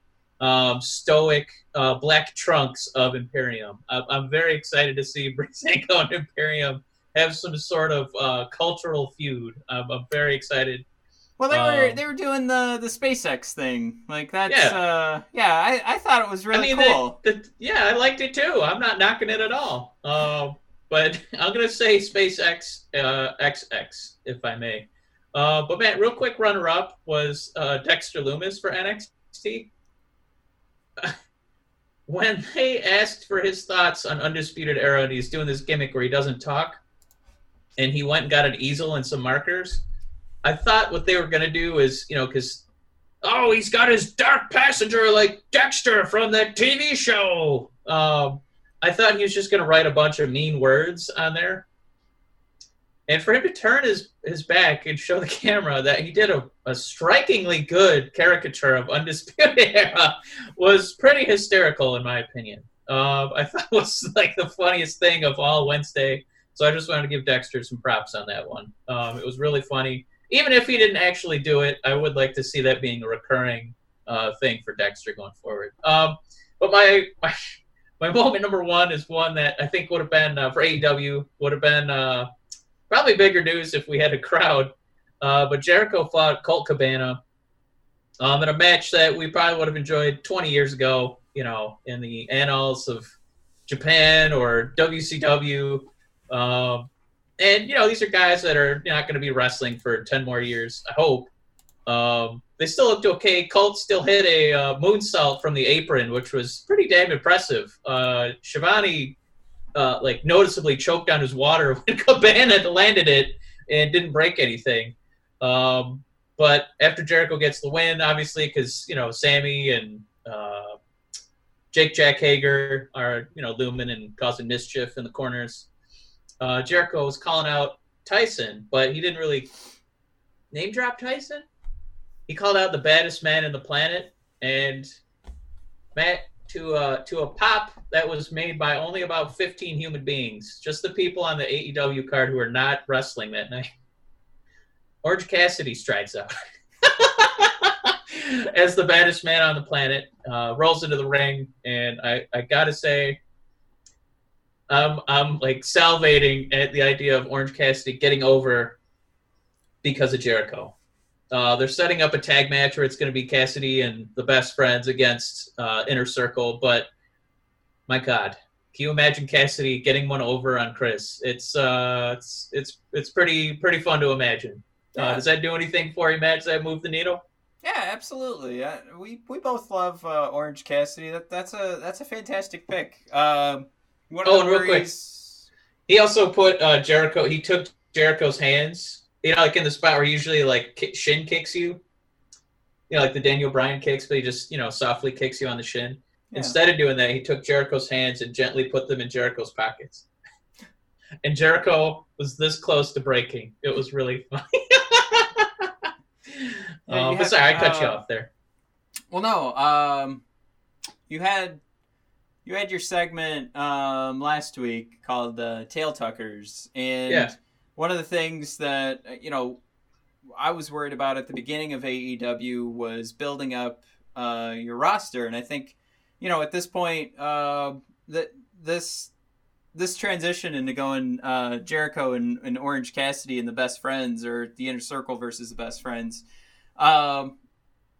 B: um, stoic uh, black trunks of Imperium. I'm, I'm very excited to see Breezango and Imperium have some sort of uh, cultural feud. I'm, I'm very excited.
C: Well, they were
B: Um,
C: they were doing the the SpaceX thing. Like that's
B: Yeah.
C: uh yeah, I, I thought it was really
B: I mean,
C: cool.
B: the, the, yeah, I liked it too. I'm not knocking it at all. Um, but I'm gonna say SpaceX uh, XX, if I may. Uh, but Matt, real quick runner-up was uh, Dexter Lumis for NXT. When they asked for his thoughts on Undisputed Era, and he's doing this gimmick where he doesn't talk, and he went and got an easel and some markers. I thought what they were gonna do is, you know, because oh, he's got his dark passenger like Dexter from that TV show. Um, I thought he was just going to write a bunch of mean words on there. And for him to turn his, his back and show the camera that he did a, a strikingly good caricature of Undisputed Era was pretty hysterical, in my opinion. Um, I thought it was like the funniest thing of all Wednesday. So I just wanted to give Dexter some props on that one. Um, it was really funny even if he didn't actually do it, I would like to see that being a recurring uh, thing for Dexter going forward. Um, but my, my my moment number one is one that I think would have been uh, for AEW would have been uh, probably bigger news if we had a crowd. Uh, but Jericho fought Colt Cabana um, in a match that we probably would have enjoyed 20 years ago. You know, in the annals of Japan or WCW. Um, and you know these are guys that are not going to be wrestling for 10 more years i hope um, they still looked okay colt still hit a uh, moonsault from the apron which was pretty damn impressive uh, Schiavone, uh, like noticeably choked on his water when cabana landed it and didn't break anything um, but after jericho gets the win obviously because you know sammy and uh, jake jack hager are you know looming and causing mischief in the corners uh, Jericho was calling out Tyson, but he didn't really name drop Tyson. He called out the baddest man in the planet, and Matt to uh, to a pop that was made by only about 15 human beings, just the people on the AEW card who are not wrestling that night. Orange Cassidy strides out as the baddest man on the planet, uh, rolls into the ring, and I, I gotta say, I'm I'm like salivating at the idea of Orange Cassidy getting over because of Jericho. Uh, they're setting up a tag match where it's going to be Cassidy and the best friends against uh, Inner Circle, but my God, can you imagine Cassidy getting one over on Chris? It's uh, it's it's it's pretty pretty fun to imagine. Uh,
C: Yeah.
B: does that do anything for you, Matt? Does that move the needle?
C: Yeah, absolutely. Uh, we we both love uh, Orange Cassidy. That that's a that's a fantastic pick. Um,
B: Oh, and real quick. He also put uh, Jericho. He took Jericho's hands. You know, like in the spot where he usually like shin kicks you. You know, like the Daniel Bryan kicks, but he just you know softly kicks you on the shin.
C: Yeah.
B: Instead of doing that, he took Jericho's hands and gently put them in Jericho's pockets. And Jericho was this close to breaking. It was really funny.
C: Yeah,
B: um,
C: you
B: but
C: have-
B: sorry, I cut you
C: uh,
B: off there.
C: Well, no. Um, you had you had your segment um, last week called the Tail Tuckers, and
B: Yeah.
C: One of the things that uh, you know I was worried about at the beginning of AEW was building up uh, your roster, and I think you know at this point uh, that this this transition into going uh, Jericho and, and Orange Cassidy and the best friends, or the inner circle versus the best friends. Um,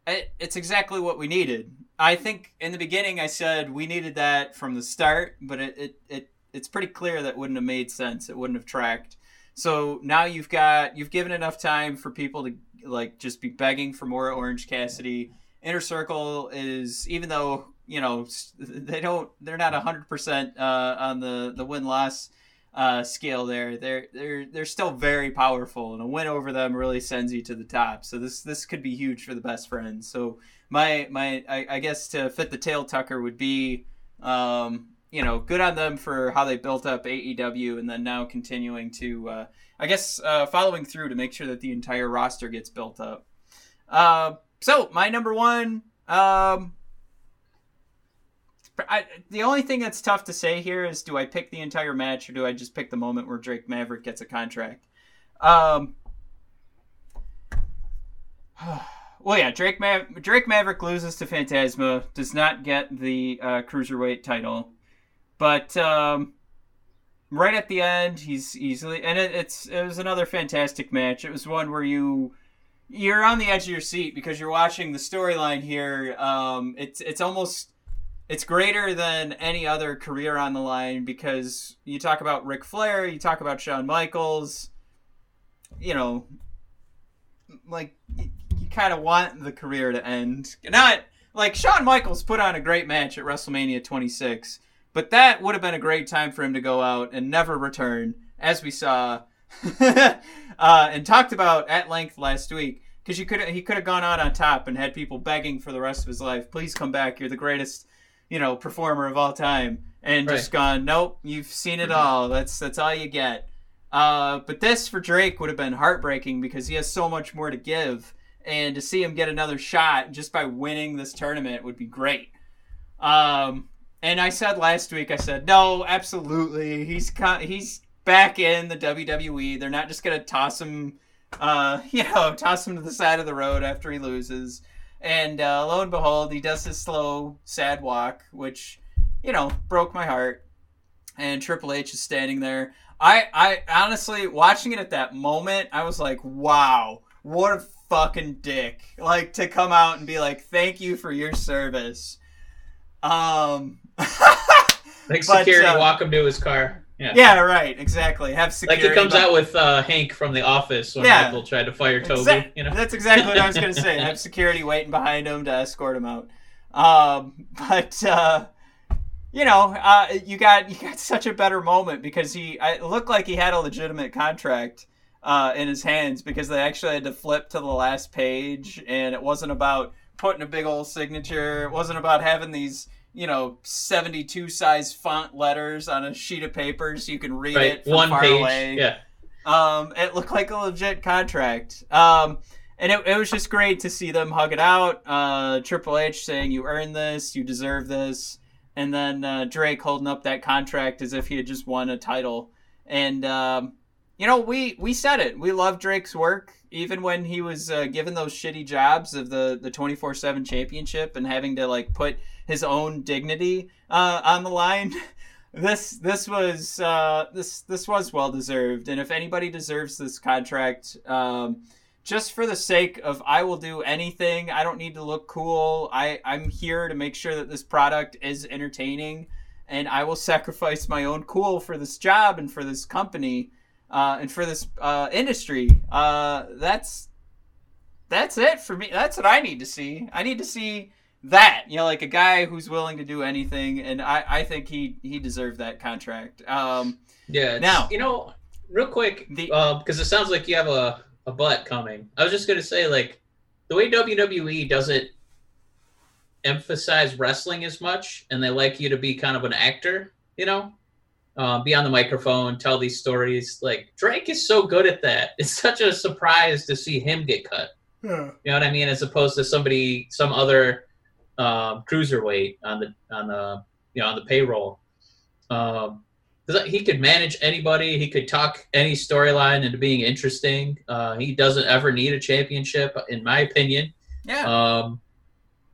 C: it, it's exactly what we needed. I think in the beginning I said we needed that from the start, but it, it, it it's pretty clear that wouldn't have made sense. It wouldn't have tracked. So now you've got you've given enough time for people to like just be begging for more Orange Cassidy. Inner Circle is even though you know they don't they're not hundred percent uh, on the the win loss uh, scale there. They're they're they're still very powerful, and a win over them really sends you to the top. So this this could be huge for the best friends. So my my I, I guess to fit the tail tucker would be um, you know good on them for how they built up AEW, and then now continuing to uh, I guess uh, following through to make sure that the entire roster gets built up. Uh, so my number one. Um, I, the only thing that's tough to say here is do I pick the entire match or do I just pick the moment where Drake Maverick gets a contract? Um, well, yeah, Drake Ma- Drake Maverick loses to Fantasma, does not get the uh, cruiserweight title, but um, right at the end, he's easily and it, it's it was another fantastic match. It was one where you you're on the edge of your seat because you're watching the storyline here. Um, it's it's almost it's greater than any other career on the line because you talk about Ric Flair, you talk about Shawn Michaels, you know, like you, you kind of want the career to end. Not like Shawn Michaels put on a great match at WrestleMania 26, but that would have been a great time for him to go out and never return, as we saw uh, and talked about at length last week. Because you could he could have gone out on top and had people begging for the rest of his life. Please come back. You're the greatest you know performer of all time and just gone nope you've seen it all that's that's all you get uh, but this for drake would have been heartbreaking because he has so much more to give and to see him get another shot just by winning this tournament would be great um, and i said last week i said no absolutely he's he's back in the wwe they're not just gonna toss him uh, you know toss him to the side of the road after he loses and uh, lo and behold, he does his slow, sad walk, which, you know, broke my heart. And Triple H is standing there. I, I honestly, watching it at that moment, I was like, wow, what a fucking dick. Like, to come out and be like, thank you for your service. Um,
B: like security but, uh, walk him to his car.
C: Yeah. yeah, right, exactly. Have security.
B: Like he comes but... out with uh, Hank from The Office when yeah. Michael tried to fire Toby.
C: You know, that's exactly what I was going to say. Have security waiting behind him to escort him out. Um, but uh, you know, uh, you got you got such a better moment because he it looked like he had a legitimate contract uh, in his hands because they actually had to flip to the last page, and it wasn't about putting a big old signature. It wasn't about having these you know 72 size font letters on a sheet of paper so you can read right. it from One far page. away.
B: Yeah.
C: Um, it looked like a legit contract. Um, and it, it was just great to see them hug it out. Uh, Triple H saying, "You earned this. You deserve this," and then uh, Drake holding up that contract as if he had just won a title. And um, you know, we we said it. We love Drake's work, even when he was uh, given those shitty jobs of the the twenty four seven championship and having to like put his own dignity uh, on the line. this this was uh, this this was well deserved, and if anybody deserves this contract, um, just for the sake of I will do anything. I don't need to look cool. I I'm here to make sure that this product is entertaining, and I will sacrifice my own cool for this job and for this company. Uh, and for this uh, industry, uh, that's that's it for me. That's what I need to see. I need to see that you know like a guy who's willing to do anything and i i think he he deserved that contract. Um
B: yeah now you know real quick the uh, because it sounds like you have a a butt coming. I was just gonna say like the way wwe doesn't emphasize wrestling as much and they like you to be kind of an actor you know? Uh, be on the microphone tell these stories. Like drake is so good at that. It's such a surprise to see him get cut. Yeah. you know what i mean? As opposed to somebody some other um, cruiserweight on the on the you know on the payroll. Um, he could manage anybody. He could talk any storyline into being interesting. Uh, he doesn't ever need a championship, in my opinion.
C: Yeah.
B: Um,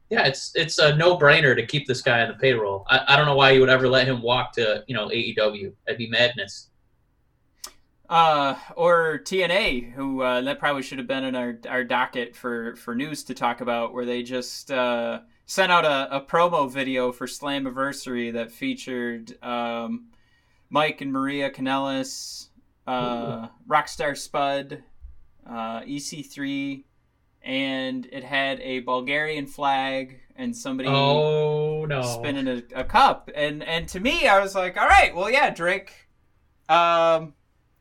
B: yeah, it's it's a no brainer to keep this guy on the payroll. I, I don't know why you would ever let him walk to you know AEW. That'd be madness.
C: Uh, or TNA, who uh, that probably should have been in our, our docket for, for news to talk about, where they just uh, sent out a, a promo video for Slammiversary that featured um, Mike and Maria Kanellis, uh, Rockstar Spud, uh, EC3, and it had a Bulgarian flag and somebody
B: Oh no!
C: spinning a, a cup. And and to me, I was like, all right, well, yeah, Drake um,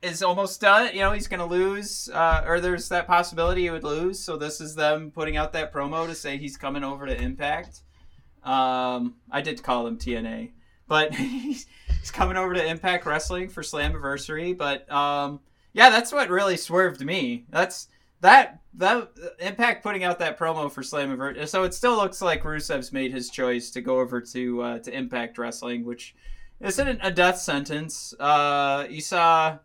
C: is almost done. You know, he's going to lose, uh, or there's that possibility he would lose. So this is them putting out that promo to say he's coming over to Impact. Um, I did call him TNA, but he's, he's coming over to Impact Wrestling for Slammiversary. But um, yeah, that's what really swerved me. That's that that Impact putting out that promo for Slammiversary. So it still looks like Rusev's made his choice to go over to uh, to Impact Wrestling, which isn't a death sentence. Uh, you saw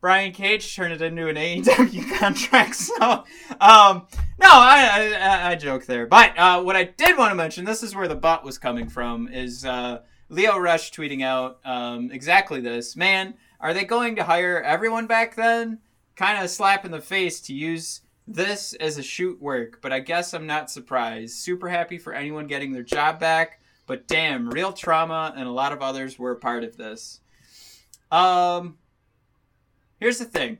C: Brian Cage turned it into an AEW contract. So, um, no, I, I I joke there. But uh, what I did want to mention, this is where the butt was coming from, is uh, Lio Rush tweeting out um, exactly this. Man, are they going to hire everyone back then? Kind of a slap in the face to use this as a shoot work, but I guess I'm not surprised. Super happy for anyone getting their job back, but damn, real trauma and a lot of others were a part of this. Um, here's the thing.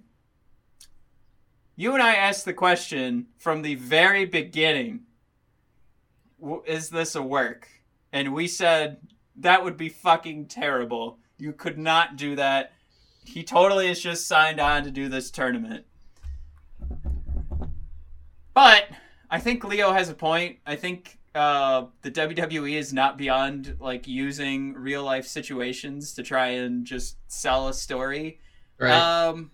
C: You and I asked the question from the very beginning Is this a work? And we said that would be fucking terrible. You could not do that. He totally is just signed on to do this tournament. But I think Lio has a point. I think uh, the WWE is not beyond like using real life situations to try and just sell a story.
B: Right.
C: Um,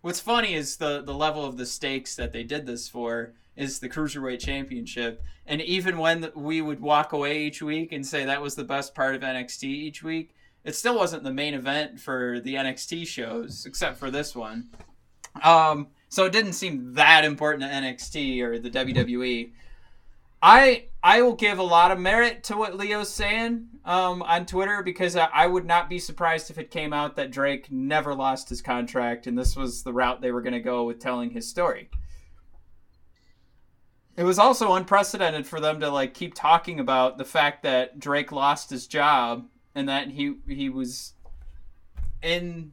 C: what's funny is the the level of the stakes that they did this for is the cruiserweight championship, and even when we would walk away each week and say that was the best part of NXT each week, it still wasn't the main event for the NXT shows, except for this one. Um, so it didn't seem that important to NXT or the WWE. I I will give a lot of merit to what Lio's saying um, on Twitter because I, I would not be surprised if it came out that Drake never lost his contract and this was the route they were going to go with telling his story. It was also unprecedented for them to like keep talking about the fact that Drake lost his job and that he he was in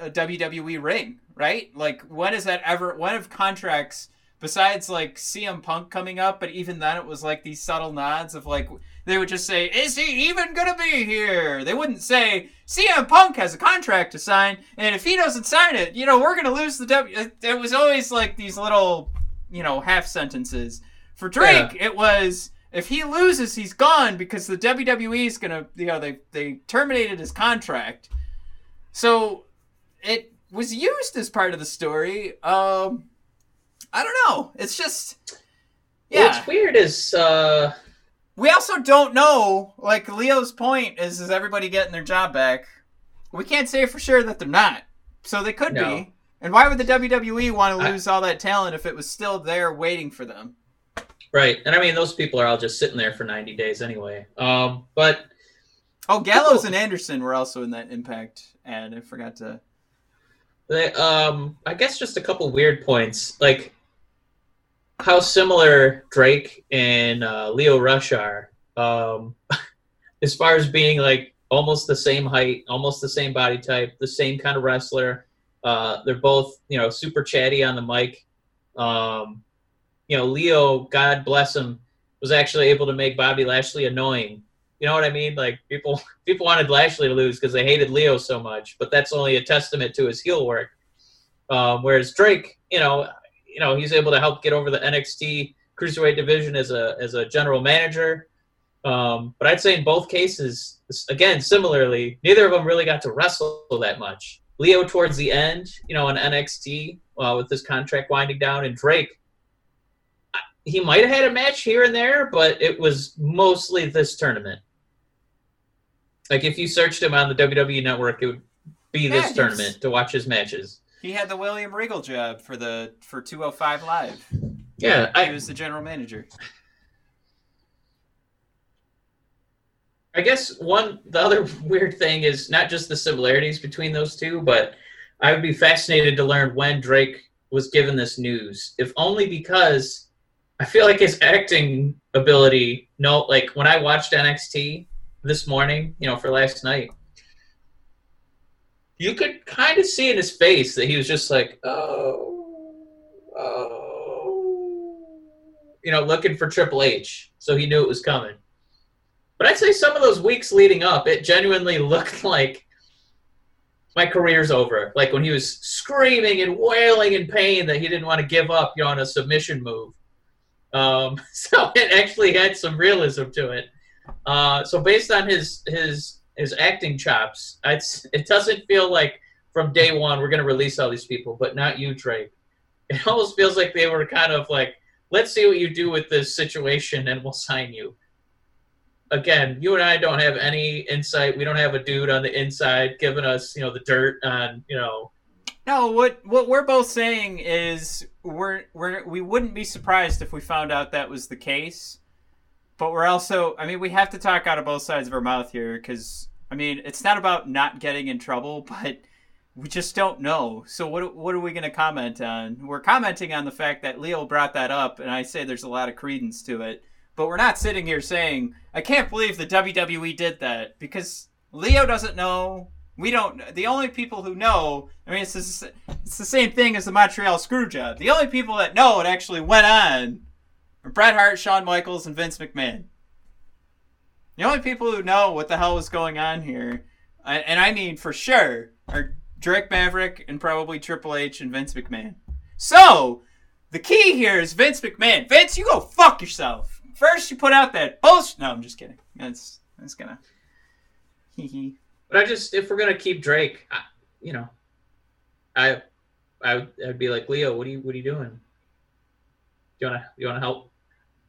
C: a WWE ring, right? Like when is that ever when have contracts besides like CM Punk coming up, but even then it was like these subtle nods of like they would just say, "Is he even gonna be here?" They wouldn't say CM Punk has a contract to sign, and if he doesn't sign it, you know we're gonna lose the W. It was always like these little, you know, half sentences. For Drake, it was if he loses, he's gone because the WWE is gonna, you know, they they terminated his contract. So it was used as part of the story. Um, I don't know. It's just, yeah.
B: What's weird is uh,
C: We also don't know. Like Lio's point is, is everybody getting their job back? We can't say for sure that they're not. So they could
B: No.
C: be. And why would the WWE want to
B: I-
C: lose all that talent if it was still there waiting for them?
B: right, and I mean those people are all just sitting there for ninety days anyway. Um, but
C: Oh, Gallows and Anderson were also in that Impact ad. I forgot to.
B: They, um, I guess just a couple weird points, like how similar Drake and uh, Lio Rush are, um, as far as being like almost the same height, almost the same body type, the same kind of wrestler. Uh, they're both, you know, super chatty on the mic. Um, you know, Lio, God bless him, was actually able to make Bobby Lashley annoying. You know what I mean? Like people, people wanted Lashley to lose because they hated Lio so much, but that's only a testament to his heel work. Um, whereas Drake, you know, you know, he's able to help get over the NXT cruiserweight division as a as a general manager. Um, but I'd say in both cases, again, similarly, neither of them really got to wrestle that much. Lio towards the end, you know, on NXT uh, with his contract winding down, and Drake, he might have had a match here and there, but it was mostly this tournament. Like if you searched him on the WWE Network, it would be this tournament to watch his matches.
C: He had the William Regal job for the for 205 Live.
B: Yeah,
C: He
B: I,
C: was the general manager.
B: I guess one the other weird thing is not just the similarities between those two, but I would be fascinated to learn when Drake was given this news, if only because I feel like his acting ability. No, like when I watched NXT this morning, you know, for last night, you could kind of see in his face that he was just like, oh, oh, you know, looking for Triple H. So he knew it was coming. But I'd say some of those weeks leading up, it genuinely looked like my career's over. Like when he was screaming and wailing in pain that he didn't want to give up, you know, on a submission move. Um, so it actually had some realism to it. Uh, so based on his his his acting chops, it's, it doesn't feel like from day one we're going to release all these people, but not you, Drake. It almost feels like they were kind of like, let's see what you do with this situation, and we'll sign you again, you and I don't have any insight. We don't have a dude on the inside giving us, you know, the dirt on, you know.
C: No, what what we're both saying is we're we're we wouldn't be surprised if we found out that was the case. But we're also, I mean, we have to talk out of both sides of our mouth here because I mean, it's not about not getting in trouble, but we just don't know. So what what are we going to comment on? We're commenting on the fact that Lio brought that up, and I say there's a lot of credence to it. But we're not sitting here saying, I can't believe the WWE did that because Lio doesn't know. We don't. The only people who know, I mean, it's the, it's the same thing as the Montreal Screwjob. The only people that know it actually went on are Bret Hart, Shawn Michaels, and Vince McMahon. The only people who know what the hell was going on here, and I mean for sure, are Drake Maverick and probably Triple H and Vince McMahon. So, the key here is Vince McMahon. Vince, you go fuck yourself. First, you put out that bullshit. No, I'm just kidding. That's that's gonna.
B: but I just, if we're gonna keep Drake, I, you know, I, I I'd be like Lio. What are you, what are you doing? You wanna, you wanna help?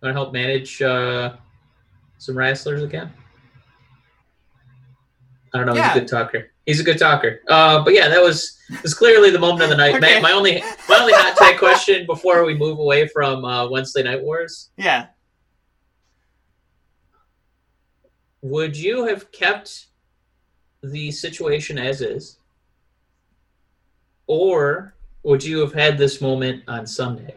B: You wanna help manage uh, some wrestlers again? I don't know. Yeah. He's a good talker. He's a good talker. Uh, but yeah, that was was clearly the moment of the night. okay. My, my, only my only hot take question before we move away from uh, Wednesday Night Wars.
C: Yeah
B: would you have kept the situation as is? Or would you have had this moment on Sunday?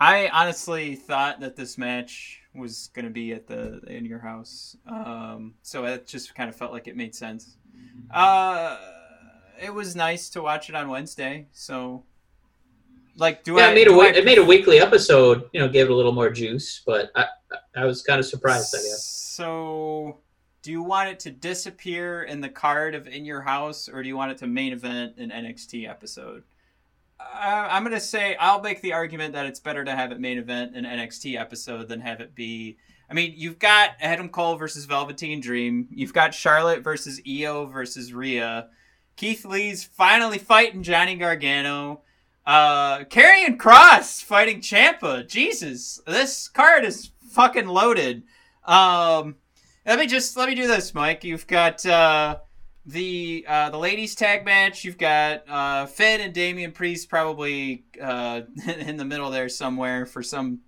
C: I honestly thought that this match was going to be at the in your house, um, so it just kind of felt like it made sense. Uh, it was nice to watch it on Wednesday, so like do
B: yeah,
C: I
B: it made a I... it made a weekly episode. You know, gave it a little more juice, but I I was kind of surprised. I guess.
C: So, do you want it to disappear in the card of In Your House, or do you want it to main event an NXT episode? I'm gonna say I'll make the argument that it's better to have it main event an NXT episode than have it be. I mean, you've got Adam Cole versus Velveteen Dream. You've got Charlotte versus Io versus Rhea. Keith Lee's finally fighting Johnny Gargano. Uh, Karrion Kross fighting Ciampa. Jesus, this card is fucking loaded. Um, let me just let me do this, Mike. You've got uh, the uh, the ladies tag match. You've got uh, Finn and Damian Priest probably uh, in the middle there somewhere for some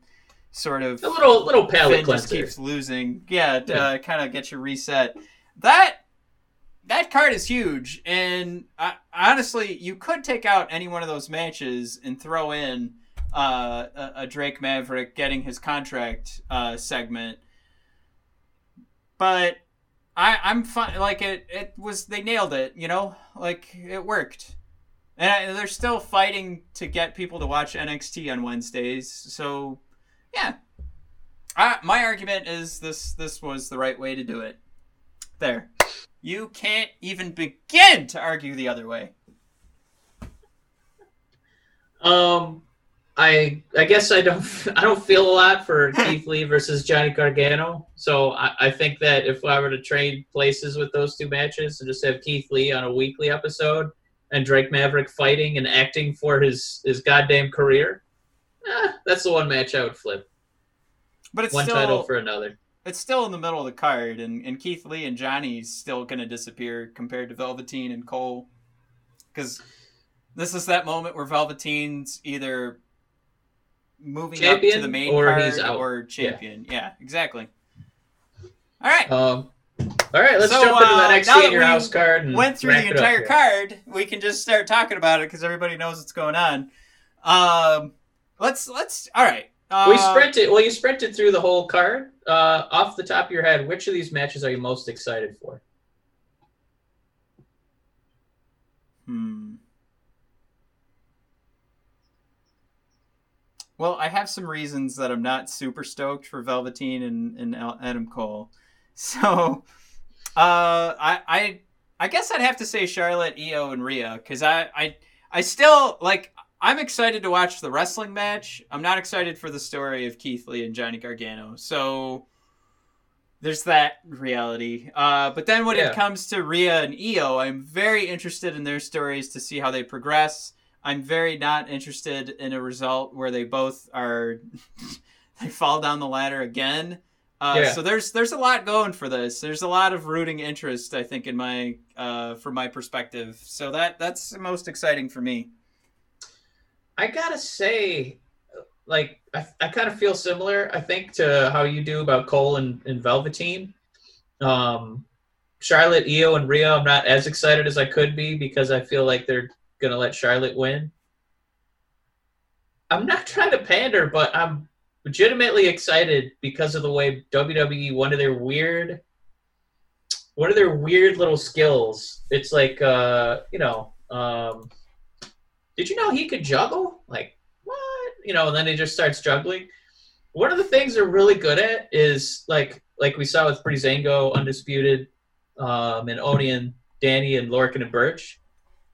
C: sort of
B: a little little palate
C: Finn
B: cleanser.
C: just keeps losing. Yeah, yeah. Uh, kind of get you reset. That that card is huge, and uh, honestly, you could take out any one of those matches and throw in uh, a, a, Drake Maverick getting his contract uh, segment. But I, I'm fine. Like it, it was they nailed it. You know, like it worked, and I, they're still fighting to get people to watch NXT on Wednesdays. So, yeah, I, my argument is this: this was the right way to do it. There. You can't even begin to argue the other way.
B: Um, I I guess I don't I don't feel a lot for Keith Lee versus Johnny Gargano. So I, I think that if I were to trade places with those two matches and just have Keith Lee on a weekly episode and Drake Maverick fighting and acting for his his goddamn career, eh, that's the one match I would flip.
C: But it's
B: one
C: still,
B: title for another
C: it's still in the middle of the card, and, and Keith Lee and Johnny's still going to disappear compared to Velveteen and Cole. Because this is that moment where Velveteen's either moving up
B: Champion
C: to the main
B: or
C: card or champion. Yeah. exactly. All right.
B: Um, all right, let's
C: So,
B: jump into
C: uh,
B: the next
C: now that
B: in your
C: we
B: house card and
C: Went through the
B: up
C: entire
B: here.
C: card. We can just start talking about it because everybody knows what's going on. Um, let's let's. All right. Uh,
B: we sprinted. Well, you sprinted through the whole card. Uh, off the top of your head, which of these matches are you most excited for?
C: Hmm. Well, I have some reasons that I'm not super stoked for Velveteen and, and Adam Cole. So, uh, I, I, I guess I'd have to say Charlotte, Io, and Rhea because I, I, I still like. I'm excited to watch the wrestling match. I'm not excited for the story of Keith Lee and Johnny Gargano. So, there's that reality. Uh, but then when
B: Yeah.
C: it comes to Rhea and Io, I'm very interested in their stories to see how they progress. I'm very not interested in a result where they both are they fall down the ladder again. Uh,
B: Yeah.
C: So there's there's a lot going for this. There's a lot of rooting interest, I think, in my uh, from my perspective. So that that's the most exciting for me.
B: I gotta say, like, I, I kind of feel similar. I think to how you do about Cole and, and Velveteen. Um, Charlotte, Io, and Rhea. I'm not as excited as I could be because I feel like they're gonna let Charlotte win. I'm not trying to pander, but I'm legitimately excited because of the way WWE one of their weird one of their weird little skills. It's like uh, you know, um did you know he could juggle? Like what? You know, and then he just starts juggling. One of the things they're really good at is like like we saw with Breezango, Undisputed, um, and Oney, Danny, and Lorcan and Burch.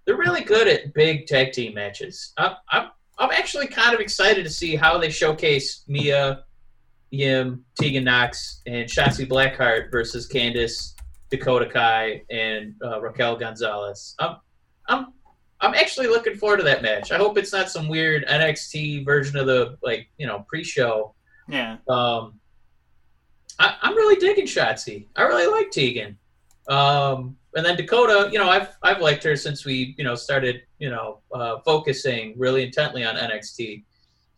B: They're really good at big tag team matches. I'm, I'm I'm actually kind of excited to see how they showcase Mia, Yim, Tegan Nox, and Shotzi Blackheart versus Candice, Dakota Kai, and uh, Raquel Gonzalez. I'm I'm I'm actually looking forward to that match. I hope it's not some weird NXT version of the like you know pre-show.
C: Yeah.
B: Um, I, I'm really digging Shotzi. I really like Tegan. Um, and then Dakota, you know, I've I've liked her since we you know started you know uh, focusing really intently on NXT.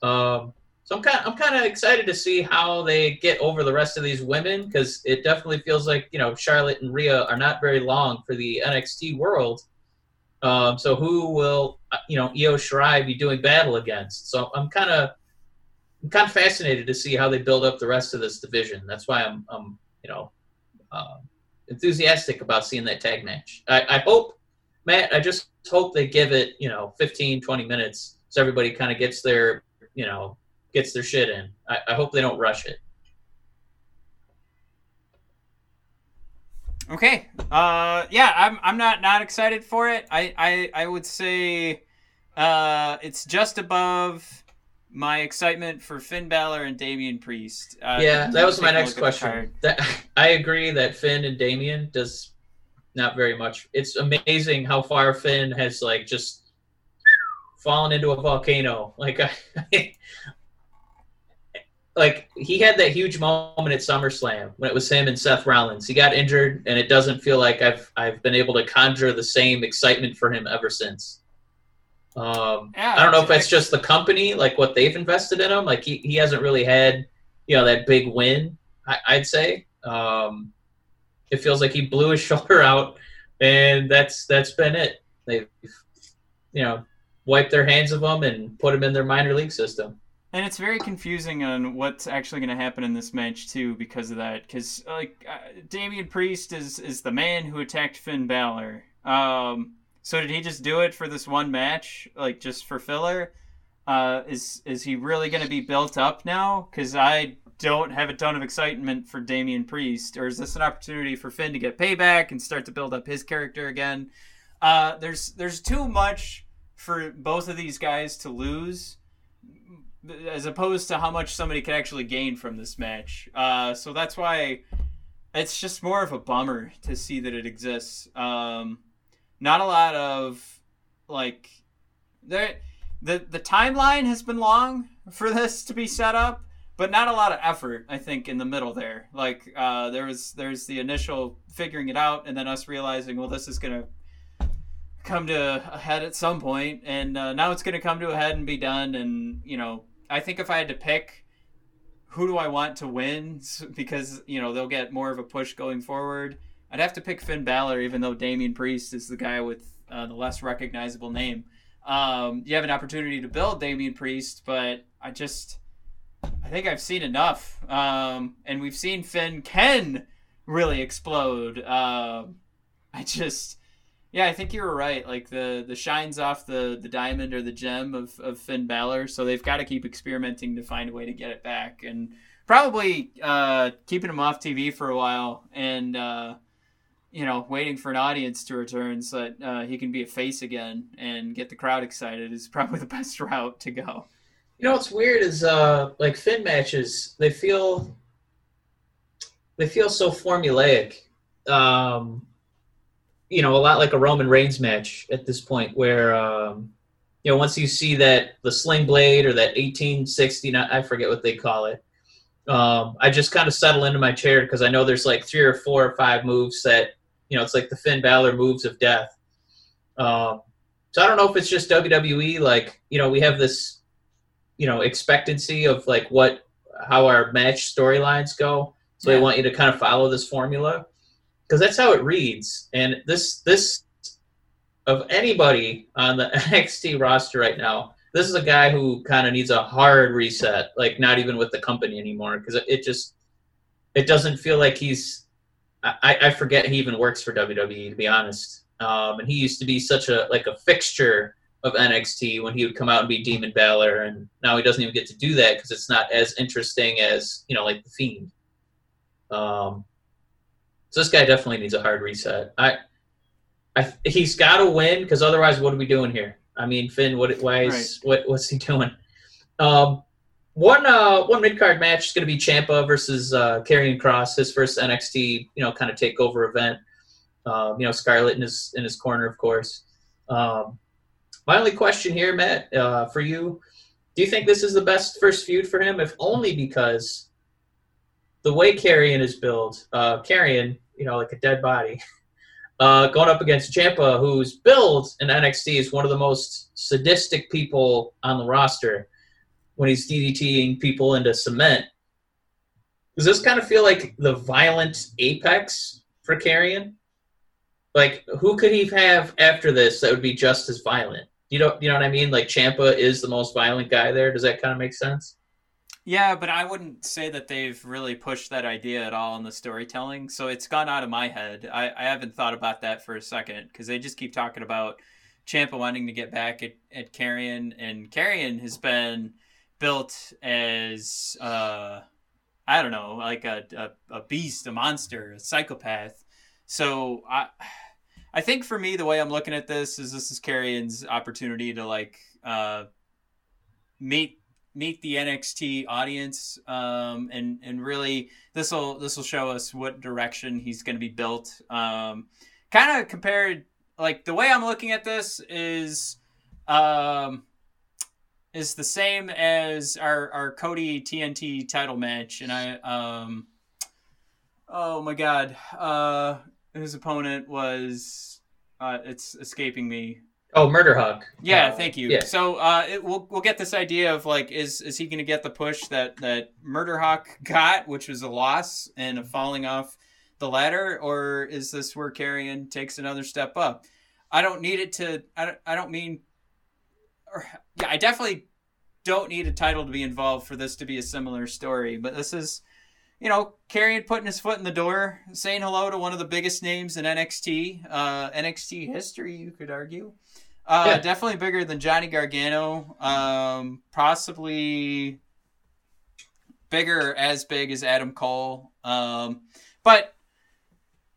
B: Um, so I'm kind I'm kind of excited to see how they get over the rest of these women because it definitely feels like you know Charlotte and Rhea are not very long for the NXT world. Um, so who will uh, you know Io Shirai be doing battle against? So I'm kind of I'm kind of fascinated to see how they build up the rest of this division. That's why I'm I'm you know um, enthusiastic about seeing that tag match. I, I hope Matt. I just hope they give it you know 15 20 minutes so everybody kind of gets their you know gets their shit in. I, I hope they don't rush it.
C: Okay. Uh, yeah, I'm I'm not not excited for it. I I, I would say uh, it's just above my excitement for Finn Balor and Damian Priest. Uh,
B: yeah, that was my next
C: look at the
B: question. That I agree that Finn and Damian does not very much. It's amazing how far Finn has like just fallen into a volcano. Like I, like he had that huge moment at SummerSlam when it was him and Seth Rollins. He got injured, and it doesn't feel like I've I've been able to conjure the same excitement for him ever since. Um,
C: Yeah,
B: I don't know if
C: it's-
B: that's just the company, like what they've invested in him. Like he, he hasn't really had, you know, that big win. I, I'd say um, it feels like he blew his shoulder out, and that's that's been it. They've, you know, wiped their hands of him and put him in their minor league system.
C: And it's very confusing on what's actually going to happen in this match too, because of that. Because like uh, Damian Priest is is the man who attacked Finn Balor. Um, so did he just do it for this one match, like just for filler? Uh, is is he really going to be built up now? Because I don't have a ton of excitement for Damian Priest, or is this an opportunity for Finn to get payback and start to build up his character again? Uh, there's there's too much for both of these guys to lose as opposed to how much somebody could actually gain from this match. Uh, so that's why it's just more of a bummer to see that it exists. Um, not a lot of like there the the timeline has been long for this to be set up, but not a lot of effort. I think in the middle there, like uh, there was there's the initial figuring it out, and then us realizing, well, this is gonna come to a head at some point, and uh, now it's to come to a head and be done. And you know, I think if I had to pick who do I want to win because you know they'll get more of a push going forward, I'd have to pick Finn Balor, even though Damian Priest is the guy with uh, the less recognizable name. Um, you have an opportunity to build Damian Priest, but I just I think I've seen enough, um, and we've seen Finn can really explode. Uh, I just yeah, I think you were right. Like the the shines off the the diamond or the gem of of Finn Balor, so they've got to keep experimenting to find a way to get it back, and probably uh, keeping him off TV for a while, and uh, you know, waiting for an audience to return so that uh, he can be a face again and get the crowd excited is probably the best route to go.
B: You know what's weird is uh, like Finn matches, they feel they feel so formulaic. Um, you know, a lot like a Roman Reigns match at this point, where um, you know once you see that the sling blade or that 1860, I forget what they call it. Um, I just kind of settle into my chair because I know there's like three or four or five moves that you know it's like the Finn Balor moves of death. Um, so I don't know if it's just WWE. Like you know, we have this you know expectancy of like what how our match storylines go. So yeah. they want you to kind of follow this formula because that's how it reads. And this this of anybody on the NXT roster right now, this is a guy who kind of needs a hard reset. Like not even with the company anymore because it, it just it doesn't feel like he's. I, I forget he even works for WWE to be honest. Um, and he used to be such a like a fixture of NXT when he would come out and be Demon Balor, and now he doesn't even get to do that because it's not as interesting as you know like the Fiend. Um, so this guy definitely needs a hard reset. I, I he's got to win because otherwise, what are we doing here? I mean, Finn, what why is right. what what's he doing? Um, one uh one mid card match is going to be Ciampa versus uh, Kross, his first NXT you know kind of takeover event. Um, you know, Scarlett in his in his corner, of course. Um, my only question here, Matt, uh, for you, do you think this is the best first feud for him? If only because the way Karrion is built, uh, Karrion, you know, like a dead body, uh, going up against Ciampa, who's built in NXT is one of the most sadistic people on the roster when he's DDTing people into cement. Does this kind of feel like the violent apex for Karrion? Like, who could he have after this that would be just as violent? You know, you know what I mean? Like Ciampa is the most violent guy there. Does that kind of make sense?
C: Yeah, but I wouldn't say that they've really pushed that idea at all in the storytelling. So it's gone out of my head. I, I haven't thought about that for a second because they just keep talking about Ciampa wanting to get back at, at Karrion, and Karrion has been built as uh, I don't know, like a, a, a beast, a monster, a psychopath. So I I think for me, the way I'm looking at this is this is Karrion's opportunity to like uh, meet meet the NXT audience, um, and and really this will this will show us what direction he's going to be built. Um, kind of compared, like the way I'm looking at this is, um, is the same as our our Cody TNT title match, and I um, oh my god, uh, his opponent was uh, it's escaping me.
B: Oh, Murder Hawk.
C: Yeah, uh, thank you. Yeah. So uh, it, we'll we'll get this idea of like is is he going to get the push that that Murder Hawk got, which was a loss and a falling off the ladder, or is this where Karrion takes another step up? I don't need it to. I don't, I don't mean. Yeah, I definitely don't need a title to be involved for this to be a similar story, but this is you know, Karrion putting his foot in the door, saying hello to one of the biggest names in NXT, uh, NXT history, you could argue. Uh, yeah. Definitely bigger than Johnny Gargano. Um, possibly bigger, as big as Adam Cole. Um, but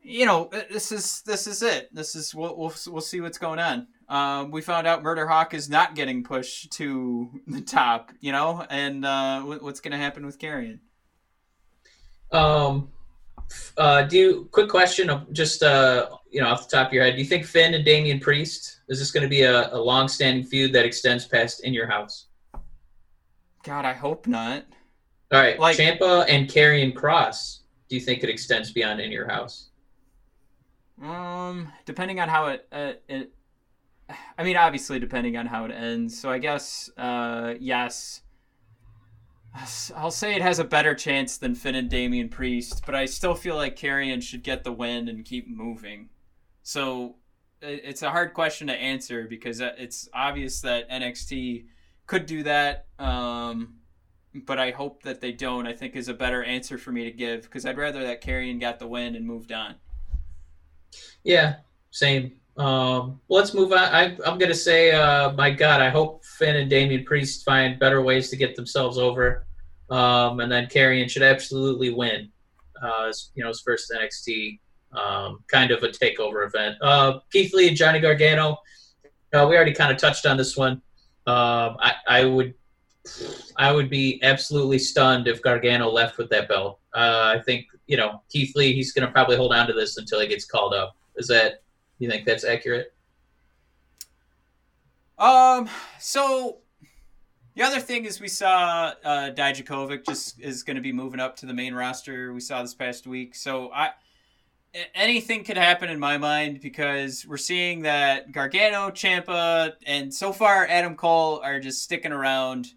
C: you know, this is this is it. This is we'll we'll, we'll see what's going on. Um, we found out Murder Hawk is not getting pushed to the top. You know, and uh, what's going to happen with Karrion?
B: Um, uh, do you quick question just uh, you know off the top of your head? Do you think Finn and Damian Priest is this going to be a, a long-standing feud that extends past in your house?
C: God, I hope not.
B: All right, like Ciampa and Karrion Kross, Do you think it extends beyond in your house?
C: Um, depending on how it, uh, it I mean, obviously, depending on how it ends. So I guess, uh, yes. I'll say it has a better chance than Finn and Damian Priest, but I still feel like Karrion should get the win and keep moving. So it's a hard question to answer because it's obvious that NXT could do that. Um, but I hope that they don't. I think is a better answer for me to give because I'd rather that Karrion got the win and moved on.
B: Yeah, same. Um, let's move on. I, am going to say, uh, my God, I hope Finn and Damian Priest find better ways to get themselves over. Um, and then Karrion should absolutely win. Uh, you know, his first NXT um, kind of a takeover event. Uh, Keith Lee and Johnny Gargano. Uh, we already kind of touched on this one. Um, I, I, would, I would be absolutely stunned if Gargano left with that belt. Uh, I think you know Keith Lee. He's going to probably hold on to this until he gets called up. Is that you think that's accurate?
C: Um. So the other thing is we saw uh, Dijakovic just is going to be moving up to the main roster. We saw this past week. So I anything could happen in my mind because we're seeing that Gargano, Ciampa, and so far Adam Cole are just sticking around.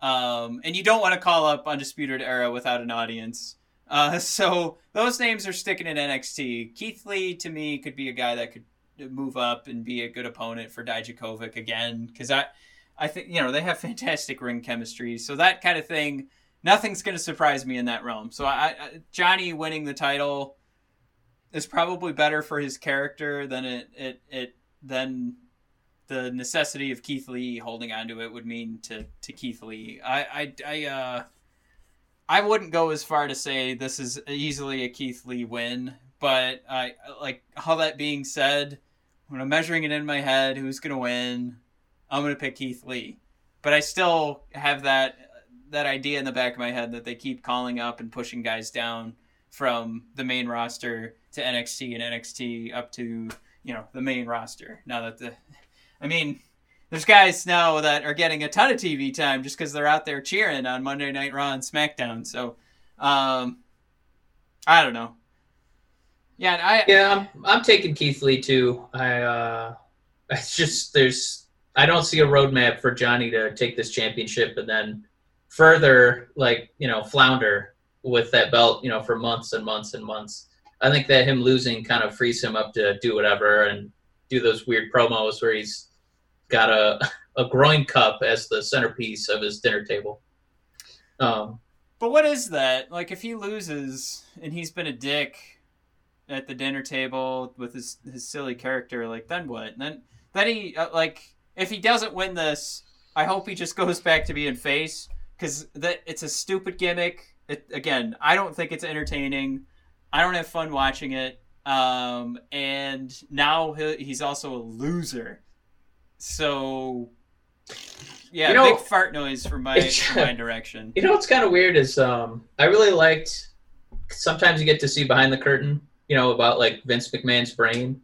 C: Um, and you don't want to call up Undisputed Era without an audience. Uh, so those names are sticking in NXT. Keith Lee to me could be a guy that could move up and be a good opponent for Dijakovic again because I, I think you know they have fantastic ring chemistry. So that kind of thing, nothing's going to surprise me in that realm. So I, I Johnny winning the title is probably better for his character than it it it than the necessity of Keith Lee holding onto it would mean to to Keith Lee. I I I uh I wouldn't go as far to say this is easily a Keith Lee win, but I like all that being said, when I'm measuring it in my head, who's gonna win, I'm gonna pick Keith Lee. But I still have that that idea in the back of my head that they keep calling up and pushing guys down from the main roster to NXT and NXT up to you know the main roster. Now that the, I mean, there's guys now that are getting a ton of TV time just because they're out there cheering on Monday Night Raw and SmackDown. So, um, I don't know. Yeah, I
B: yeah, I'm, I'm taking Keith Lee too. I uh, it's just there's I don't see a roadmap for Johnny to take this championship and then further like you know flounder with that belt you know for months and months and months. I think that him losing kind of frees him up to do whatever and do those weird promos where he's got a a groin cup as the centerpiece of his dinner table. Um,
C: but what is that? Like, if he loses and he's been a dick at the dinner table with his his silly character, like, then what? then then he uh, like if he doesn't win this, I hope he just goes back to being face because that it's a stupid gimmick. It, again, I don't think it's entertaining. I don't have fun watching it. Um, and now he's also a loser. So, yeah, you know, big fart noise from my from my direction.
B: You know what's kind of weird is um, I really liked. Sometimes you get to see behind the curtain, you know, about like Vince McMahon's brain,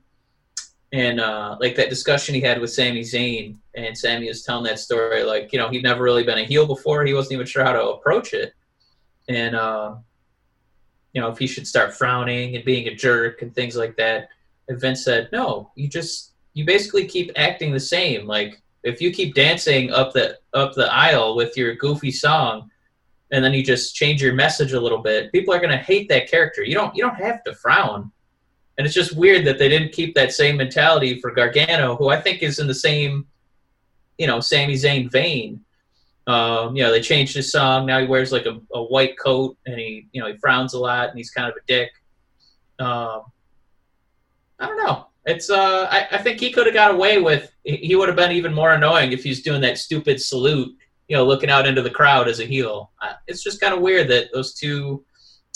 B: and uh, like that discussion he had with Sami Zayn, and Sami was telling that story like you know he'd never really been a heel before, he wasn't even sure how to approach it, and uh, you know, if he should start frowning and being a jerk and things like that. And Vince said, no, you just, you basically keep acting the same. Like if you keep dancing up the, up the aisle with your goofy song and then you just change your message a little bit, people are to hate that character. You don't, you don't have to frown. And it's just weird that they didn't keep that same mentality for Gargano, who I think is in the same, you know, Sami Zayn vein um, you know, they changed his song. Now he wears like a, a, white coat and he, you know, he frowns a lot and he's kind of a dick. Um, I don't know. It's uh, I, I think he could have got away with. He would have been even more annoying if he's doing that stupid salute, you know, looking out into the crowd as a heel. It's just kind of weird that those two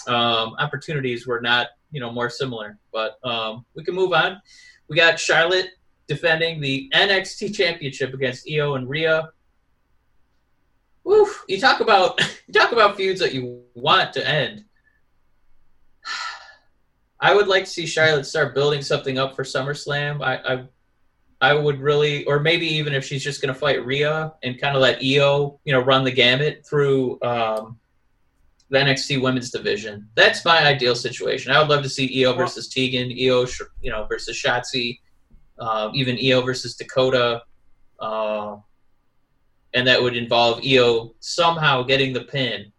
B: um, opportunities were not, you know, more similar. But um, we can move on. We got Charlotte defending the NXT Championship against Io and Rhea. Woof! You talk about you talk about feuds that you want to end. I would like to see Charlotte start building something up for SummerSlam. I, I, I would really, or maybe even if she's just going to fight Rhea and kind of let Io, you know, run the gamut through um, the NXT Women's Division. That's my ideal situation. I would love to see Io versus Tegan, Io, you know, versus Shotzi, uh, even Io versus Dakota. Uh, and that would involve Io somehow getting the pin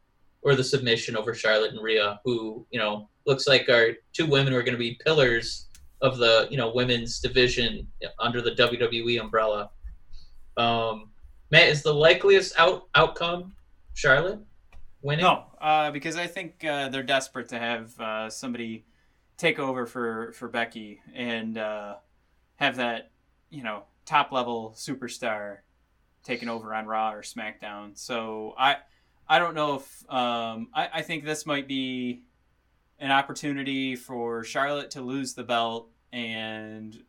B: or the submission over Charlotte and Rhea, who you know looks like are two women who are going to be pillars of the you know women's division under the WWE umbrella. Um, Matt, is the likeliest out outcome Charlotte winning?
C: No, uh, because I think uh, they're desperate to have uh, somebody take over for for Becky and uh, have that you know top level superstar taken over on Raw or SmackDown. So I I don't know if um, I, I think this might be an opportunity for Charlotte to lose the belt and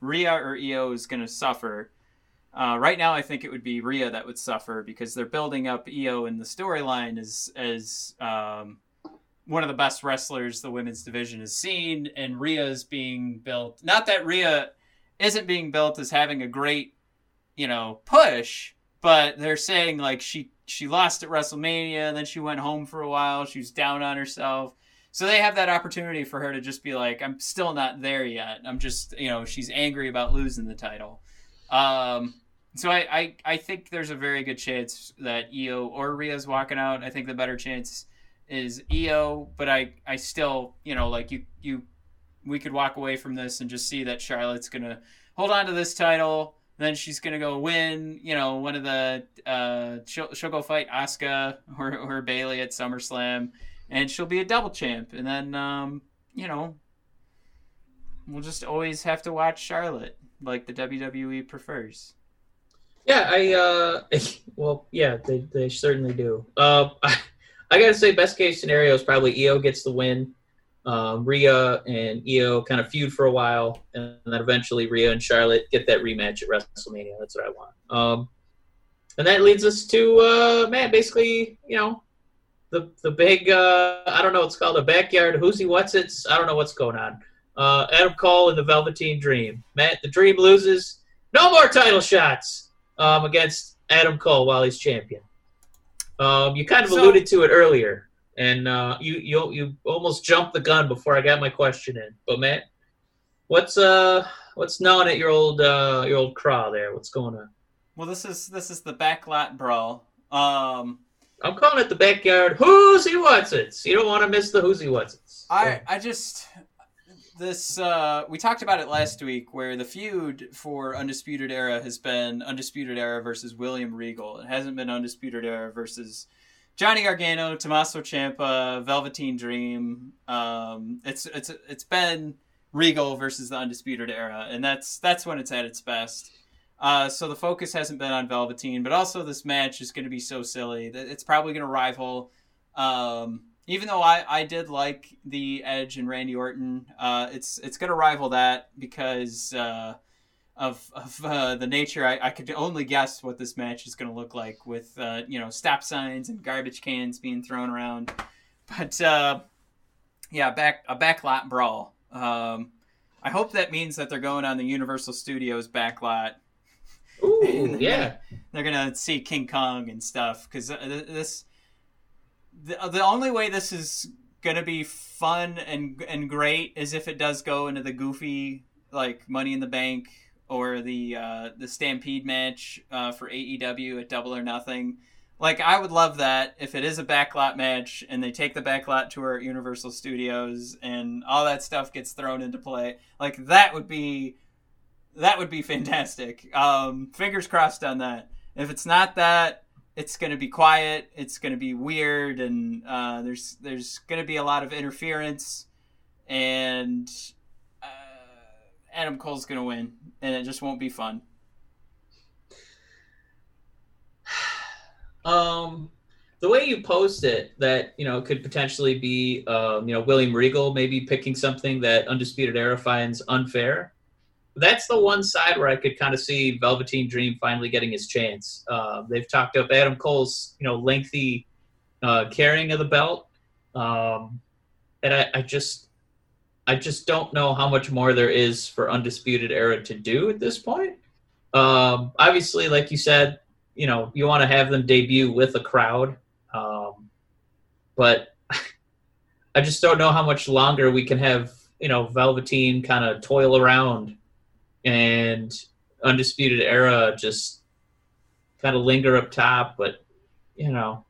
C: Rhea or Io is going to suffer. Uh, right now, I think it would be Rhea that would suffer because they're building up Io in the storyline as as um, one of the best wrestlers the women's division has seen, and Rhea is being built. Not that Rhea isn't being built as having a great, you know, push, but they're saying like she she lost at WrestleMania, and then she went home for a while. She was down on herself. So they have that opportunity for her to just be like, I'm still not there yet. I'm just, you know, she's angry about losing the title. Um, so I, I, I think there's a very good chance that Io or Rhea's walking out. I think the better chance is Io, but I, I still, you know, like you, you, we could walk away from this and just see that Charlotte's gonna hold on to this title. Then she's gonna go win, you know, one of the uh, she'll, she'll go fight Asuka or, or Bayley at SummerSlam, and she'll be a double champ. And then, um, you know, we'll just always have to watch Charlotte like the WWE prefers.
B: Yeah, I uh, well, yeah, they, they certainly do. Uh, I, I gotta say, best case scenario is probably Io gets the win. Um, Rhea and Io kind of feud for a while, and then eventually Rhea and Charlotte get that rematch at WrestleMania. That's what I want. Um, and that leads us to uh, man, basically, you know, the the big uh, I don't know what's called a backyard who's he what's it's I don't know what's going on. Uh, Adam Cole and the Velveteen Dream. Matt, the Dream loses. No more title shots um, against Adam Cole while he's champion. Um, you kind of
C: So-
B: alluded to it earlier, and uh, you you you almost jumped the gun before I got my question in. But Matt, what's uh what's gnawing at your old uh your old craw there? What's going on?
C: Well, this is this is the backlot brawl. Um,
B: I'm calling it the backyard who's he what's it. You don't want to miss the who's he what's it.
C: I I just this uh we talked about it last week where the feud for undisputed era has been undisputed era versus William Regal. It hasn't been undisputed era versus Johnny Gargano, Tommaso Ciampa, Velveteen Dream. Um, it's it's it's been Regal versus the undisputed era, and that's that's when it's at its best. Uh, so the focus hasn't been on Velveteen, but also this match is going to be so silly that it's probably going to rival. Um, even though I, I did like the Edge and Randy Orton, uh, it's it's going to rival that because uh, of of uh, the nature. I, I could only guess what this match is going to look like with uh, you know stop signs and garbage cans being thrown around. But uh, yeah, back a backlot brawl. Um, I hope that means that they're going on the Universal Studios backlot
B: Ooh, yeah.
C: they're gonna see King Kong and stuff because this the, the only way this is gonna be fun and and great is if it does go into the goofy like Money in the Bank or the uh, the Stampede match uh, for AEW at Double or Nothing. Like I would love that if it is a backlot match and they take the backlot tour at Universal Studios and all that stuff gets thrown into play. Like that would be that would be fantastic. Um, fingers crossed on that. If it's not that, it's going to be quiet. It's going to be weird, and uh, there's there's going to be a lot of interference, and Adam Cole's going to win, and it just won't be fun.
B: Um, the way you post it, that you know could potentially be, um, you know, William Regal maybe picking something that Undisputed Era finds unfair. That's the one side where I could kind of see Velveteen Dream finally getting his chance. Uh, they've talked up Adam Cole's, you know, lengthy uh, carrying of the belt, um, and I, I just, I just don't know how much more there is for Undisputed Era to do at this point. Um, obviously, like you said, you know you want to have them debut with a crowd um, but i just don't know how much longer we can have you know velveteen kind of toil around and undisputed era just kind of linger up top, but you know,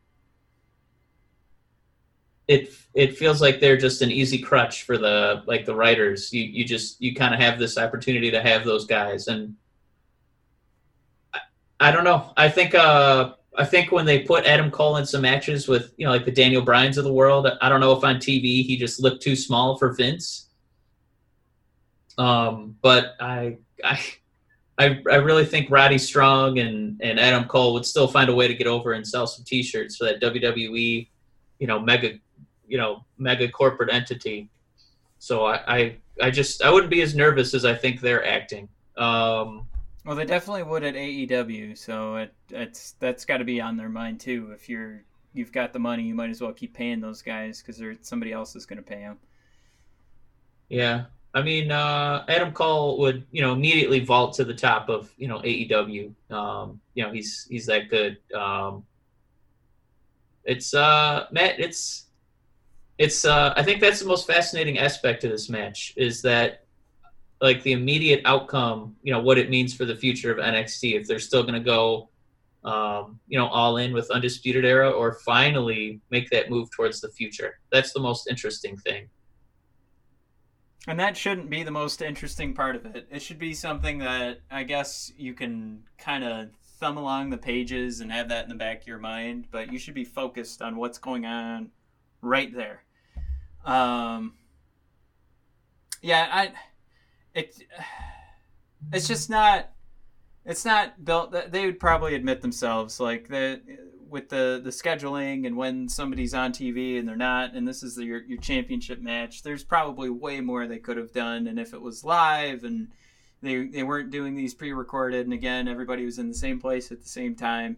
B: it it feels like they're just an easy crutch for the like the writers. You you just you kind of have this opportunity to have those guys, and I, I don't know. I think uh I think when they put Adam Cole in some matches with you know like the Daniel Bryans of the world, I don't know if on TV he just looked too small for Vince. Um, but I I I, really think Roddy Strong and, and Adam Cole would still find a way to get over and sell some T-shirts for that WWE, you know, mega, you know, mega corporate entity. So I, I, I just I wouldn't be as nervous as I think they're acting. Um,
C: well, they definitely would at AEW, so it, it's that's got to be on their mind too. If you're you've got the money, you might as well keep paying those guys because somebody else is going to pay them.
B: Yeah, I mean, uh, Adam Cole would, you know, immediately vault to the top of, you know, AEW. Um, you know, he's he's that good. Um, it's uh, Matt. It's it's. Uh, I think that's the most fascinating aspect of this match is that, like, the immediate outcome. You know, what it means for the future of NXT if they're still going to go, um, you know, all in with Undisputed Era or finally make that move towards the future. That's the most interesting thing.
C: And that shouldn't be the most interesting part of it. It should be something that I guess you can kind of thumb along the pages and have that in the back of your mind, but you should be focused on what's going on right there. Um, yeah, I it it's just not it's not built they would probably admit themselves like the with the the scheduling and when somebody's on TV and they're not, and this is the, your your championship match. There's probably way more they could have done, and if it was live and they they weren't doing these pre-recorded, and again everybody was in the same place at the same time,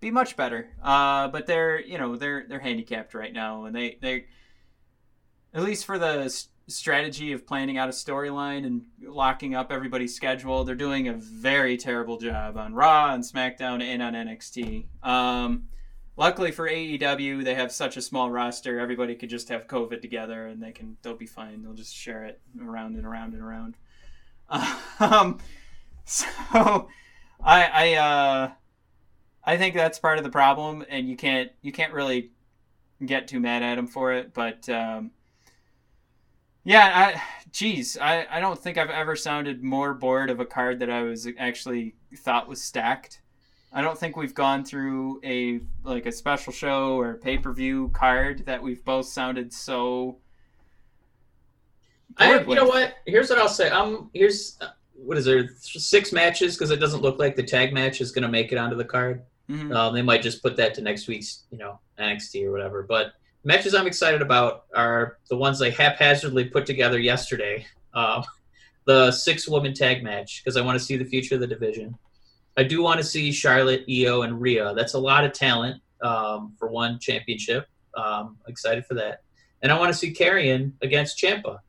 C: be much better. Uh, but they're you know they're they're handicapped right now, and they they at least for the strategy of planning out a storyline and locking up everybody's schedule. They're doing a very terrible job on Raw and SmackDown and on NXT. Um, luckily for AEW, they have such a small roster. Everybody could just have COVID together, and they can they'll be fine. They'll just share it around and around and around. Um, so I I uh, I think that's part of the problem, and you can't you can't really get too mad at them for it. But um, yeah, I geez, I, I don't think I've ever sounded more bored of a card that I was actually thought was stacked. I don't think we've gone through a like a special show or pay per view card that we've both sounded so.
B: I you know what? Here's what I'll say. Um, here's what is there six matches because it doesn't look like the tag match is going to make it onto the card. Mm-hmm. Um, they might just put that to next week's you know NXT or whatever. But matches I'm excited about are the ones they haphazardly put together yesterday. Um, the six woman tag match because I want to see the future of the division. I do want to see Charlotte, Io, and Rhea. That's a lot of talent um, for one championship. Um, excited for that. And I want to see Karrion against Ciampa.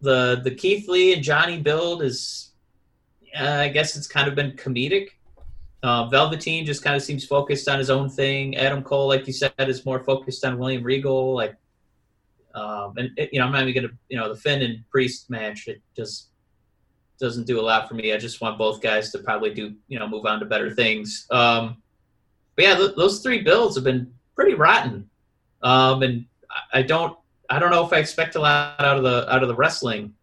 B: The the Keith Lee and Johnny build is, uh, I guess it's kind of been comedic. Uh, Velveteen just kind of seems focused on his own thing. Adam Cole, like you said, is more focused on William Regal. Like, um, and it, you know, I'm not even gonna, you know, the Finn and Priest match. It just doesn't do a lot for me. I just want both guys to probably do, you know, move on to better things. Um, but yeah, th- those three builds have been pretty rotten, um, and I don't, I don't know if I expect a lot out of the out of the wrestling.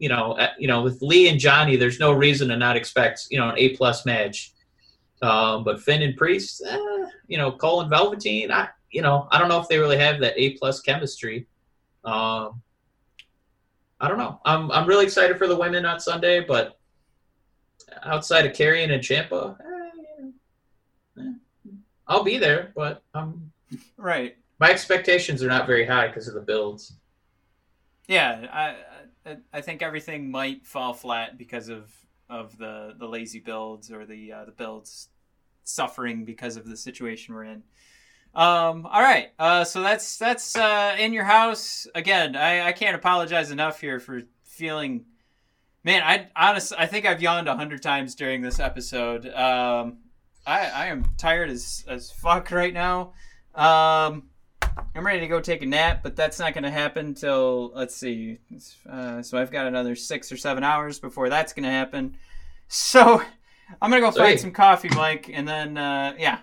B: You know, you know, with Lee and Johnny, there's no reason to not expect, you know, an A plus match. Um, but Finn and Priest, eh, you know, Cole and Velveteen, I, you know, I don't know if they really have that A plus chemistry. Um, I don't know. I'm I'm really excited for the women on Sunday, but outside of Karrion and Ciampa, eh, eh, I'll be there. But I'm
C: right.
B: My expectations are not very high because of the builds.
C: Yeah, I I think everything might fall flat because of of the the lazy builds or the uh, the builds suffering because of the situation we're in. Um, all right. Uh, so that's that's uh, in your house again. I, I can't apologize enough here for feeling. Man, I honestly I think I've yawned a hundred times during this episode. Um, I I am tired as as fuck right now. Um, I'm ready to go take a nap, but that's not going to happen till let's see. Uh, so I've got another six or seven hours before that's going to happen. So I'm gonna go
B: So,
C: find
B: hey.
C: some coffee, Mike, and then uh, yeah.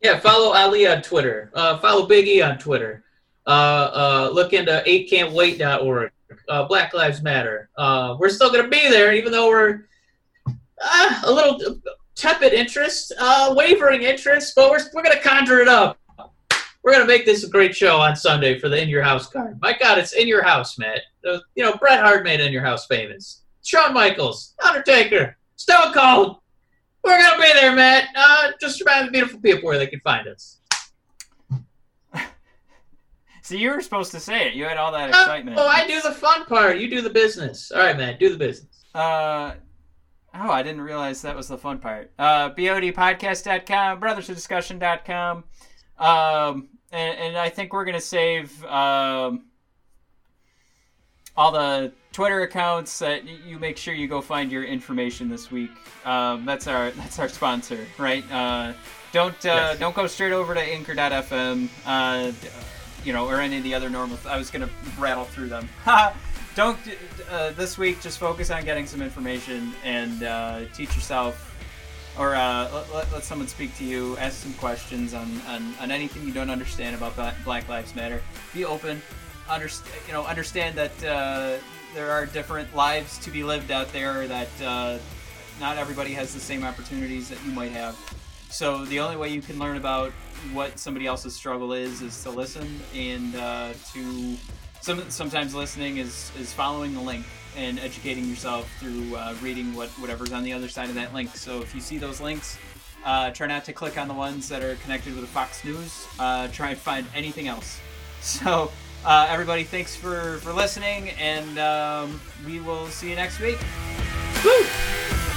B: Yeah, follow Ali on Twitter. Uh, follow Big E on Twitter. Uh, uh, look into 8can'twait.org. Uh, Black Lives Matter. Uh, we're still going to be there, even though we're uh, a little tepid interest, uh, wavering interest, but we're, we're going to conjure it up. We're going to make this a great show on Sunday for the In Your House card. My God, it's In Your House, Matt. Uh, you know, Bret Hart made In Your House famous. Shawn Michaels, Undertaker, Stone Cold. We're going to be there, Matt. Uh, just remind the beautiful people where they can find us.
C: So you were supposed to say it. You had all that
B: Oh,
C: excitement.
B: Oh, I do the fun part. You do the business. All right, man. Do the business.
C: Uh, oh, I didn't realize that was the fun part. Uh, BODpodcast.com, brothersofdiscussion.com. Um, and, and I think we're going to save um, all the Twitter accounts that you make sure you go find your information this week. Um, that's our that's our sponsor, right? Uh, don't uh,
B: Yes.
C: don't go straight over to Anchor.fm, uh, you know, or any of the other normal. I was gonna rattle through them. don't uh, this week. Just focus on getting some information and uh, teach yourself. Or uh, let, let, someone speak to you, ask some questions on, on, on anything you don't understand about Black Lives Matter. Be open, understand you know understand that uh, there are different lives to be lived out there that uh, not everybody has the same opportunities that you might have. So the only way you can learn about what somebody else's struggle is is to listen and uh, to some, sometimes listening is, is following the link and educating yourself through uh, reading what whatever's on the other side of that link so if you see those links uh, try not to click on the ones that are connected with Fox News. Uh, try and find anything else. So, uh, everybody, thanks for, for listening, and um, we will see you next week.
B: Woo!